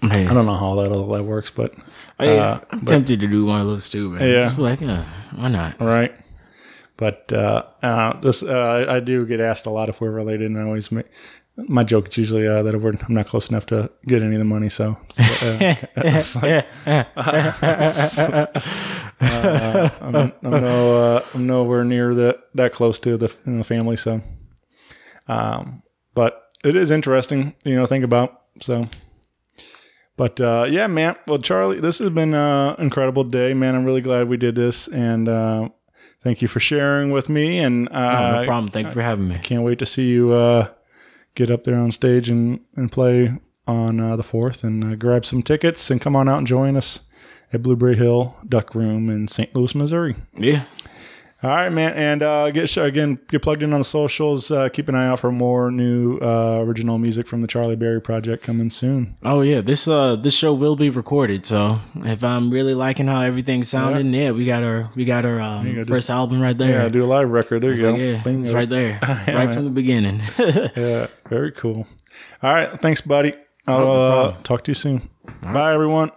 I don't know how that all that works, but I, uh, I'm but- tempted to do one of those too, man. Yeah. Just like, yeah, why not? right. But uh, uh, this uh, I do get asked a lot if we're related, and I always make my joke is usually uh, that we're, I'm not close enough to get any of the money. So, so, uh, like, uh, I'm, I'm no uh, I'm nowhere near that that close to the in the family. So, um, but it is interesting, you know, think about so. But uh, yeah, man. Well, Charlie, this has been an incredible day, man. I'm really glad we did this, and uh, thank you for sharing with me. And uh, no problem. Thank you for having me. I can't wait to see you uh, get up there on stage and, and play on uh, the 4th and uh, grab some tickets and come on out and join us at Blueberry Hill Duck Room in St. Louis, Missouri. Yeah. All right, man. And uh, get again, get plugged in on the socials. Uh, keep an eye out for more new uh, original music from the Charlie Berry Project coming soon. Oh yeah, this uh this show will be recorded. So if I'm really liking how everything's sounding, yeah, we got our we got our um, first just- album right there. Yeah, do a live record. There you go. Like, yeah, it's right there, right man. from the beginning. Yeah, very cool. All right. Thanks, buddy. I'll no uh, talk to you soon. Bye, everyone.